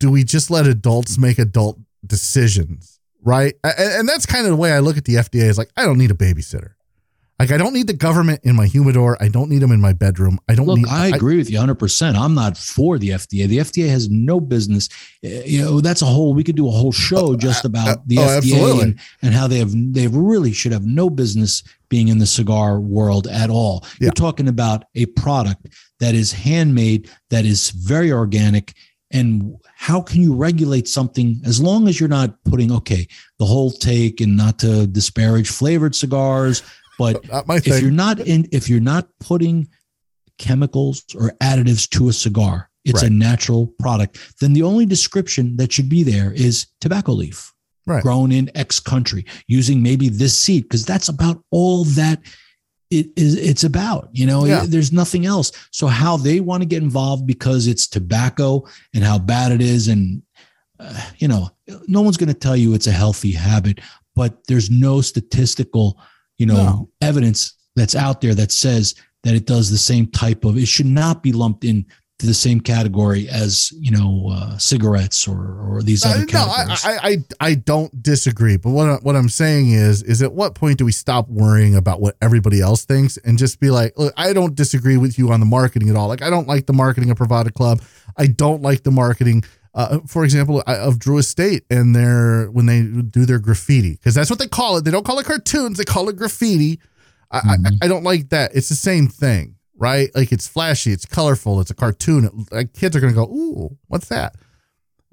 do we just let adults make adult decisions, right? And, and that's kind of the way I look at the FDA. Is like I don't need a babysitter. Like I don't need the government in my humidor. I don't need them in my bedroom. I don't Look, need. I agree with you 100%. I'm not for the FDA. The FDA has no business. uh, You know, that's a whole, we could do a whole show just about the oh, FDA absolutely. and, and how they have, they really should have no business being in the cigar world at all. Yeah. You're talking about a product that is handmade, that is very organic. And how can you regulate something as long as you're not putting, okay, the whole take and not to disparage flavored cigars, but if thing. you're not in if you're not putting chemicals or additives to a cigar it's a natural product then the only description that should be there is tobacco leaf Right. grown in x country using maybe this seed because that's about all that it is it's about you know Yeah. there's nothing else so how they want to get involved because it's tobacco and how bad it is and uh, you know no one's going to tell you it's a healthy habit but there's no statistical you know No. evidence that's out there that says that it does the same type of it should not be lumped in the same category as you know uh, cigarettes or or these Uh, other no, categories I, I, I, I don't disagree. But what, I- what I'm saying is, is at what point do we stop worrying about what everybody else thinks and just be like, look, I don't disagree with you on the marketing at all. Like, I don't like the marketing of Privada Club. I don't like the marketing, uh, for example, of Drew Estate and their when they do their graffiti because that's what they call it. They don't call it cartoons; they call it graffiti. I, I, Mhm. I don't like that. It's the same thing, right? Like it's flashy, it's colorful, it's a cartoon. Like kids are gonna go, "Ooh, what's that?"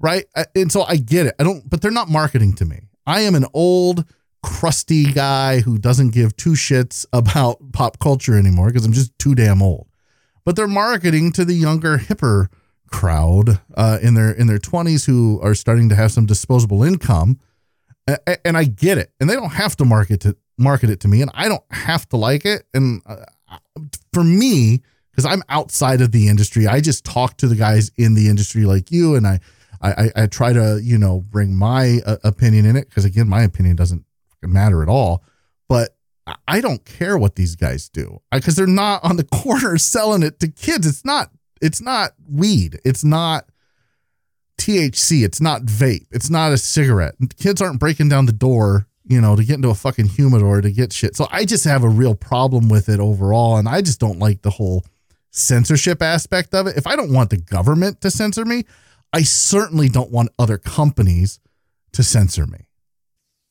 right? And so I get it. I don't, but they're not marketing to me. I am an old, crusty guy who doesn't give two shits about pop culture anymore because I'm just too damn old. But they're marketing to the younger, hipper crowd uh, in their in their 20s who are starting to have some disposable income. And I get it. And they don't have to market to market it to me, and I don't have to like it. And uh, for me, because I'm outside of the industry, I just talk to the guys in the industry like you, and I I, I, try to, you know, bring my uh, opinion in it because again, my opinion doesn't matter at all. But I don't care what these guys do because they're not on the corner selling it to kids. It's not. It's not weed. It's not THC. It's not vape. It's not a cigarette. Kids aren't breaking down the door, you know, to get into a fucking humidor to get shit. So I just have a real problem with it overall, and I just don't like the whole censorship aspect of it. If I don't want the government to censor me, I certainly don't want other companies to censor me.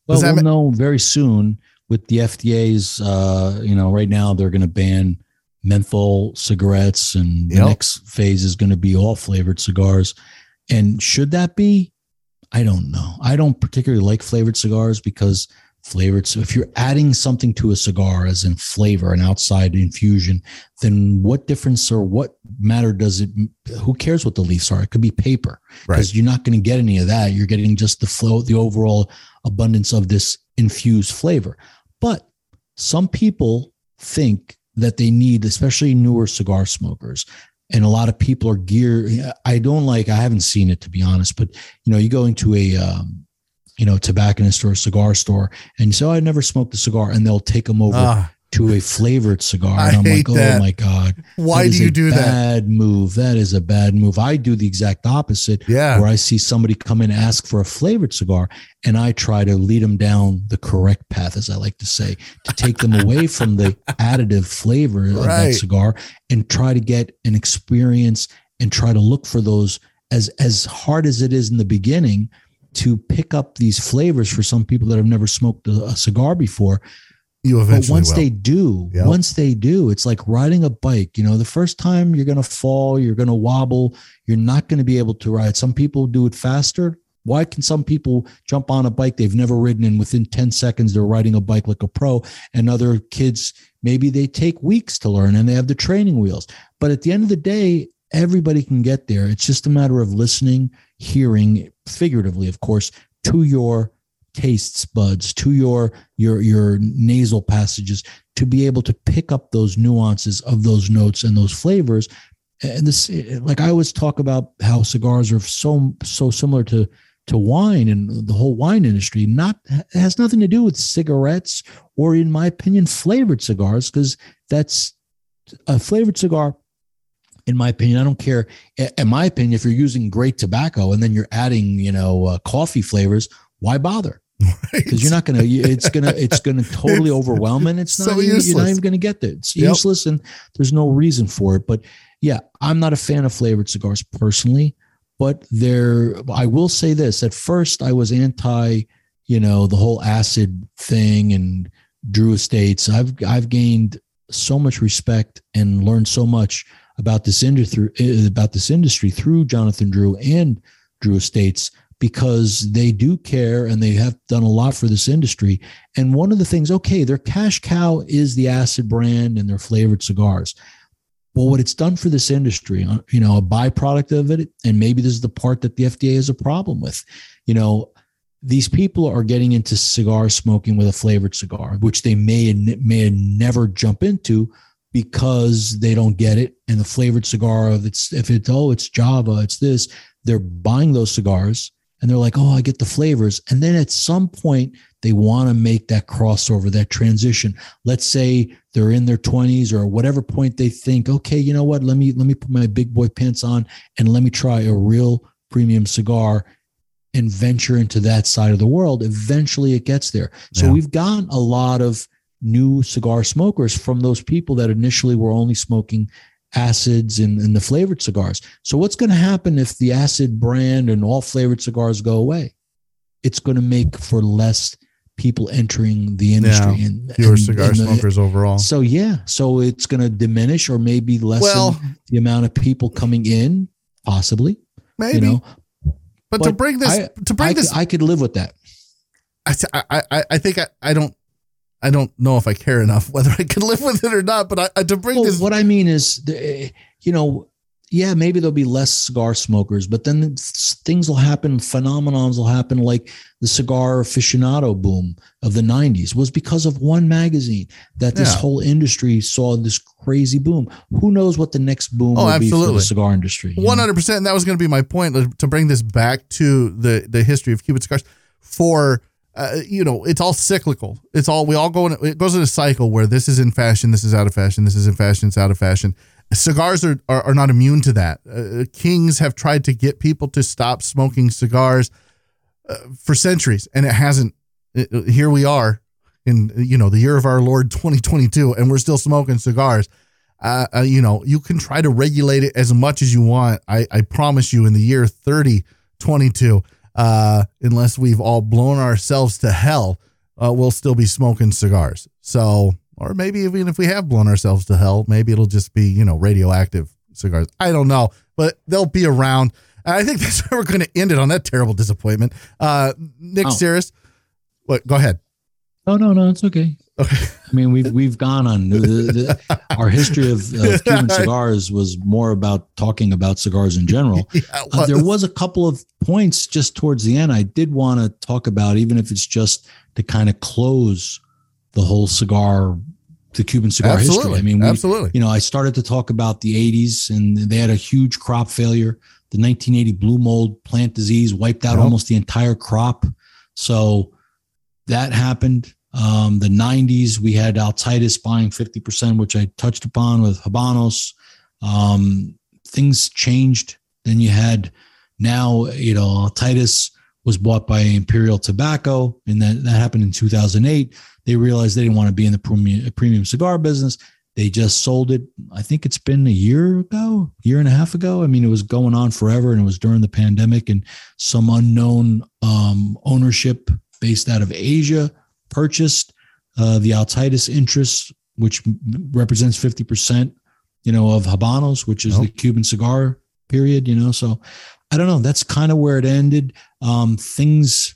Well, Does that we'll ma- know very soon with the FDA's. Uh, you know, right now they're going to ban menthol cigarettes, and the Yep. next phase is going to be all flavored cigars. And should that be? I don't know. I don't particularly like flavored cigars because flavored. So if you're adding something to a cigar, as in flavor, an outside infusion, then what difference or what matter does it? Who cares what the leaves are? It could be paper because you're not going to get any of that. You're getting just the flow, the overall abundance of this infused flavor. But some people think that they need, especially newer cigar smokers, and a lot of people are geared. I don't like. I haven't seen it to be honest, but you know, you go into a um, you know tobacconist or a cigar store, and you say, "Oh, I never smoked a cigar," and they'll take them over Ah, to a flavored cigar, I and I'm hate like, that. "Oh my god." why do you do that? Bad move. That is a bad move. I do the exact opposite. Yeah. Where I see somebody come in and ask for a flavored cigar, and I try to lead them down the correct path, as I like to say, to take them away from the additive flavor of that cigar and try to get an experience and try to look for those as as hard as it is in the beginning to pick up these flavors for some people that have never smoked a, a cigar before You but once will. they do, Yep. once they do, it's like riding a bike. You know, the first time you're going to fall, you're going to wobble, you're not going to be able to ride. Some people do it faster. Why can some people jump on a bike they've never ridden and within 10 seconds they're riding a bike like a pro? And other kids, maybe they take weeks to learn and they have the training wheels. But at the end of the day, everybody can get there. It's just a matter of listening, hearing, figuratively, of course, to your tastes buds to your your your nasal passages to be able to pick up those nuances of those notes and those flavors. And this like i always talk about how cigars are so so similar to to wine and the whole wine industry not has nothing to do with cigarettes or in my opinion flavored cigars because that's a flavored cigar in my opinion i don't care. In my opinion if you're using great tobacco and then you're adding you know uh, coffee flavors why bother because right. you're not gonna it's gonna it's gonna totally overwhelm and it's not so even, you're not even gonna get there it's yep. useless and there's no reason for it but yeah i'm not a fan of flavored cigars personally but there i will say this at first i was anti you know the whole acid thing and drew estates i've i've gained so much respect and learned so much about this industry about this industry through jonathan drew and drew estates because they do care and they have done a lot for this industry. And one of the things, okay, their cash cow is the acid brand and their flavored cigars. Well, what it's done for this industry, uh, you know, a byproduct of it, and maybe this is the part that the FDA has a problem with, you know, these people are getting into cigar smoking with a flavored cigar, which they may may never jump into because they don't get it. And the flavored cigar of it's if it's oh it's Java, it's this. They're buying those cigars and they're like, oh, I get the flavors. And then at some point, they want to make that crossover, that transition. Let's say they're in their 20s or whatever point they think, okay, you know what? Let me let me put my big boy pants on and let me try a real premium cigar and venture into that side of the world. Eventually it gets there. So yeah. we've got a lot of new cigar smokers from those people that initially were only smoking acids and, and the flavored cigars. So what's going to happen if the acid brand and all flavored cigars go away? It's going to make for less people entering the industry yeah, and fewer and, cigar and the, smokers overall. So yeah, so it's going to diminish or maybe lessen well, the amount of people coming in, possibly. Maybe. You know? but, but, to bring this I, to bring I this, I could live with that. I I I think I, I don't I don't know if I care enough whether I can live with it or not. But I, I to bring well, this, what I mean is, you know, yeah, maybe there'll be less cigar smokers, but then things will happen, phenomenons will happen, like the cigar aficionado boom of the '90s was because of one magazine that this yeah. whole industry saw this crazy boom. Who knows what the next boom oh, will absolutely. be for the cigar industry? One hundred percent. That was going to be my point to bring this back to the the history of Cuban cigars for uh, you know, it's all cyclical. It's all we all go in. It goes in a cycle where this is in fashion, this is out of fashion, this is in fashion, it's out of fashion. Cigars are are, are not immune to that. Uh, kings have tried to get people to stop smoking cigars uh, for centuries, and it hasn't. It, uh, here we are in you know the year of our Lord 2022, and we're still smoking cigars. Uh, uh, you know, you can try to regulate it as much as you want. I, I promise you, in the year 3022, uh, unless we've all blown ourselves to hell, uh, we'll still be smoking cigars. So, or maybe even if we have blown ourselves to hell, maybe it'll just be, you know, radioactive cigars. I don't know, but they'll be around. I think that's where we're going to end it on that terrible disappointment. Uh, Nick oh. what? Go ahead. Oh no, no, it's okay. Okay. I mean, we've we've gone on the, the, our history of, of, Cuban cigars was more about talking about cigars in general. Yeah, uh, there was a couple of points just towards the end I did want to talk about, even if it's just to kind of close the whole cigar, the Cuban cigar absolutely. history. I mean, we, absolutely. You know, I started to talk about the '80s, and they had a huge crop failure. The 1980 blue mold plant disease wiped out yep. almost the entire crop. So that happened. Um, the 90s, we had Altadis buying 50%, which I touched upon with Habanos. Um, things changed. Then you had now, you know, Altadis was bought by Imperial Tobacco, and that, that happened in 2008. They realized they didn't want to be in the premium, premium cigar business. They just sold it. I think it's been a year ago, year and a half ago. I mean, it was going on forever, and it was during the pandemic, and some unknown um, ownership based out of Asia purchased uh, the Altadis interest, which represents 50%, you know, of Habanos, which is the Cuban cigar period, you know. So I don't know. That's kind of where it ended. Um, things,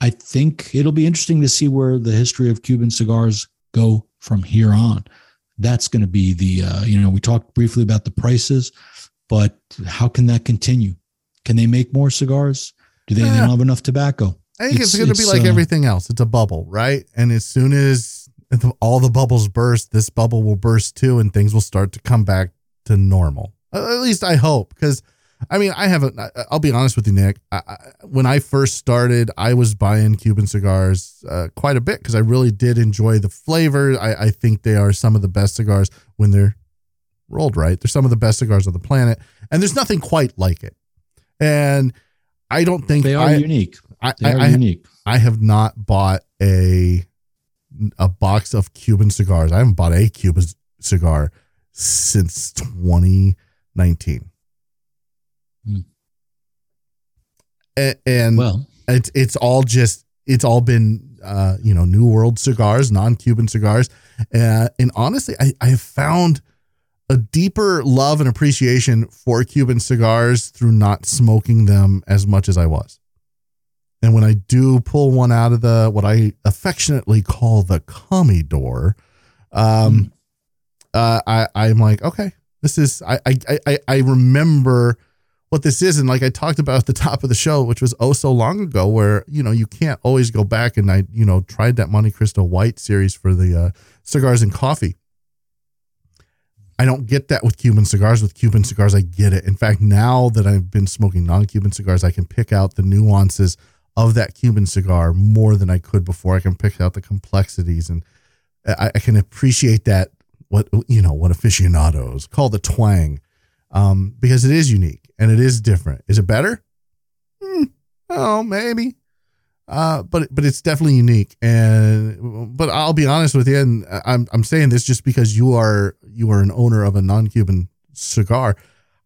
I think it'll be interesting to see where the history of Cuban cigars go from here on. That's going to be the, uh, you know, we talked briefly about the prices, but how can that continue? Can they make more cigars? Do they, they don't have enough tobacco? I think It's- it's, going to be like uh, everything else. It's a bubble, right? And as soon as all the bubbles burst, this bubble will burst too, and things will start to come back to normal. At least I hope, because I mean, I haven't. I'll be honest with you, Nick. I, I, when I first started, I was buying Cuban cigars uh, quite a bit because I really did enjoy the flavor. I, I think they are some of the best cigars when they're rolled right. They're some of the best cigars on the planet, and there's nothing quite like it. And I don't think They are I, unique. I, They I, unique. I have not bought a a box of Cuban cigars. I haven't bought a Cuban cigar since 2019. Hmm. A- And, Well, it's it's all just it's all been uh, you know New World cigars, non-Cuban cigars, uh, and honestly, I I have found a deeper love and appreciation for Cuban cigars through not smoking them as much as I was. And when I do pull one out of the what I affectionately call the commie door, um, uh, I I'm like, okay, this is I I I I remember what this is, and like I talked about at the top of the show, which was oh so long ago, where you know you can't always go back, and I you know tried that Montecristo White series for the uh, cigars and coffee. I don't get that with Cuban cigars. With Cuban cigars, I get it. In fact, now that I've been smoking non-Cuban cigars, I can pick out the nuances of that Cuban cigar more than I could before. I can pick out the complexities, and I, I can appreciate that. What you know, what aficionados call the twang, um, because it is unique and it is different. Is it better? Hmm, oh, maybe. Uh, but but it's definitely unique, and but I'll be honest with you, and I'm I'm saying this just because you are you are an owner of a non-Cuban cigar.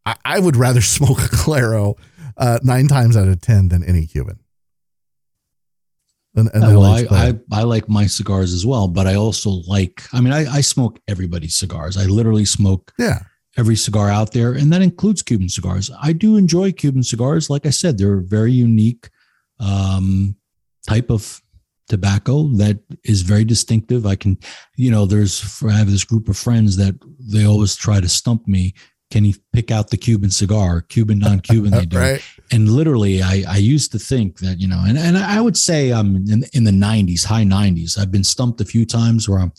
I, I would rather smoke a Claro uh, nine times out of ten than any Cuban. And, and well, LH I, I, I like my cigars as well, but I also like, I mean, I, I smoke everybody's cigars. I literally smoke yeah, every cigar out there, and that includes Cuban cigars. I do enjoy Cuban cigars. Like I said, they're a very unique um, type of tobacco that is very distinctive. I can, you know, there's, I have this group of friends that they always try to stump me. Can you pick out the Cuban cigar? Cuban, non-Cuban, they do right. and literally I, I used to think that you know and, and i would say i'm in, in the 90s high 90s i've been stumped a few times where i'm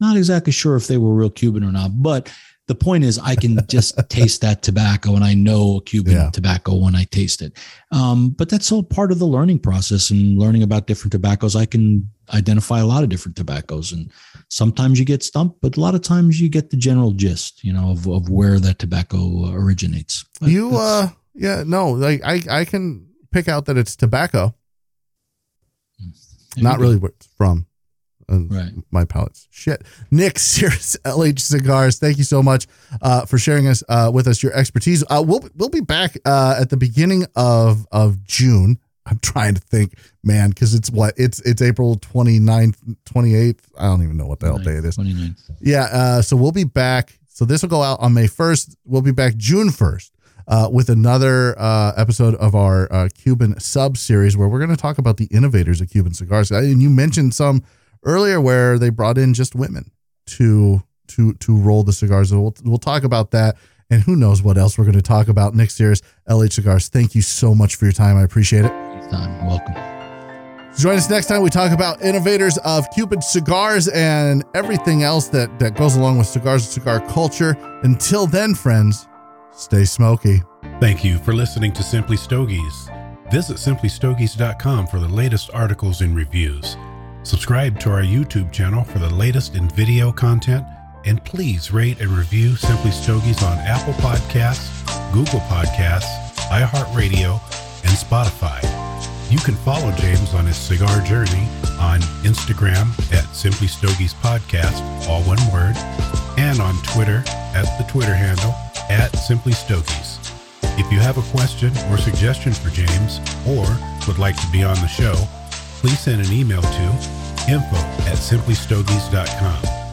not exactly sure if they were real cuban or not but the point is i can just taste that tobacco and i know cuban Yeah. tobacco when i taste it. Um, but that's all part of the learning process and learning about different tobaccos. I can identify a lot of different tobaccos and sometimes you get stumped but a lot of times you get the general gist you know of, of where that tobacco originates. But You uh yeah no like I I can pick out that it's tobacco, not really where it's from. Right. My palate's shit. Nick Syris, LH Cigars. Thank you so much uh, for sharing us uh, with us your expertise. Uh, we'll we'll be back uh, at the beginning of of June. I'm trying to think, man, because it's what it's it's April 29th, 28th. I don't even know what the hell day it is. 29th. Yeah. Uh, so we'll be back. So this will go out on May 1st. We'll be back June 1st uh, with another uh, episode of our uh, Cuban sub series where we're going to talk about the innovators of Cuban cigars. And you mentioned some earlier where they brought in just women to to to roll the cigars. We'll, we'll talk about that. And who knows what else we're going to talk about Nick Syris LH Cigars. Thank you so much for your time. I appreciate it. Anytime. Welcome. Join us next time. We talk about innovators of Cuban cigars and everything else that, that goes along with cigars and cigar culture. Until then, friends, stay smoky. Thank you for listening to Simply Stogies. Visit simplystogies.com for the latest articles and reviews. Subscribe to our YouTube channel for the latest in video content, and please rate and review Simply Stogies on Apple Podcasts, Google Podcasts, iHeartRadio, and Spotify. You can follow James on his cigar journey on Instagram at Simply Stogies Podcast, all one word, and on Twitter at the Twitter handle at Simply Stogies. If you have a question or suggestion for James or would like to be on the show, please send an email to info at simplystogies.com.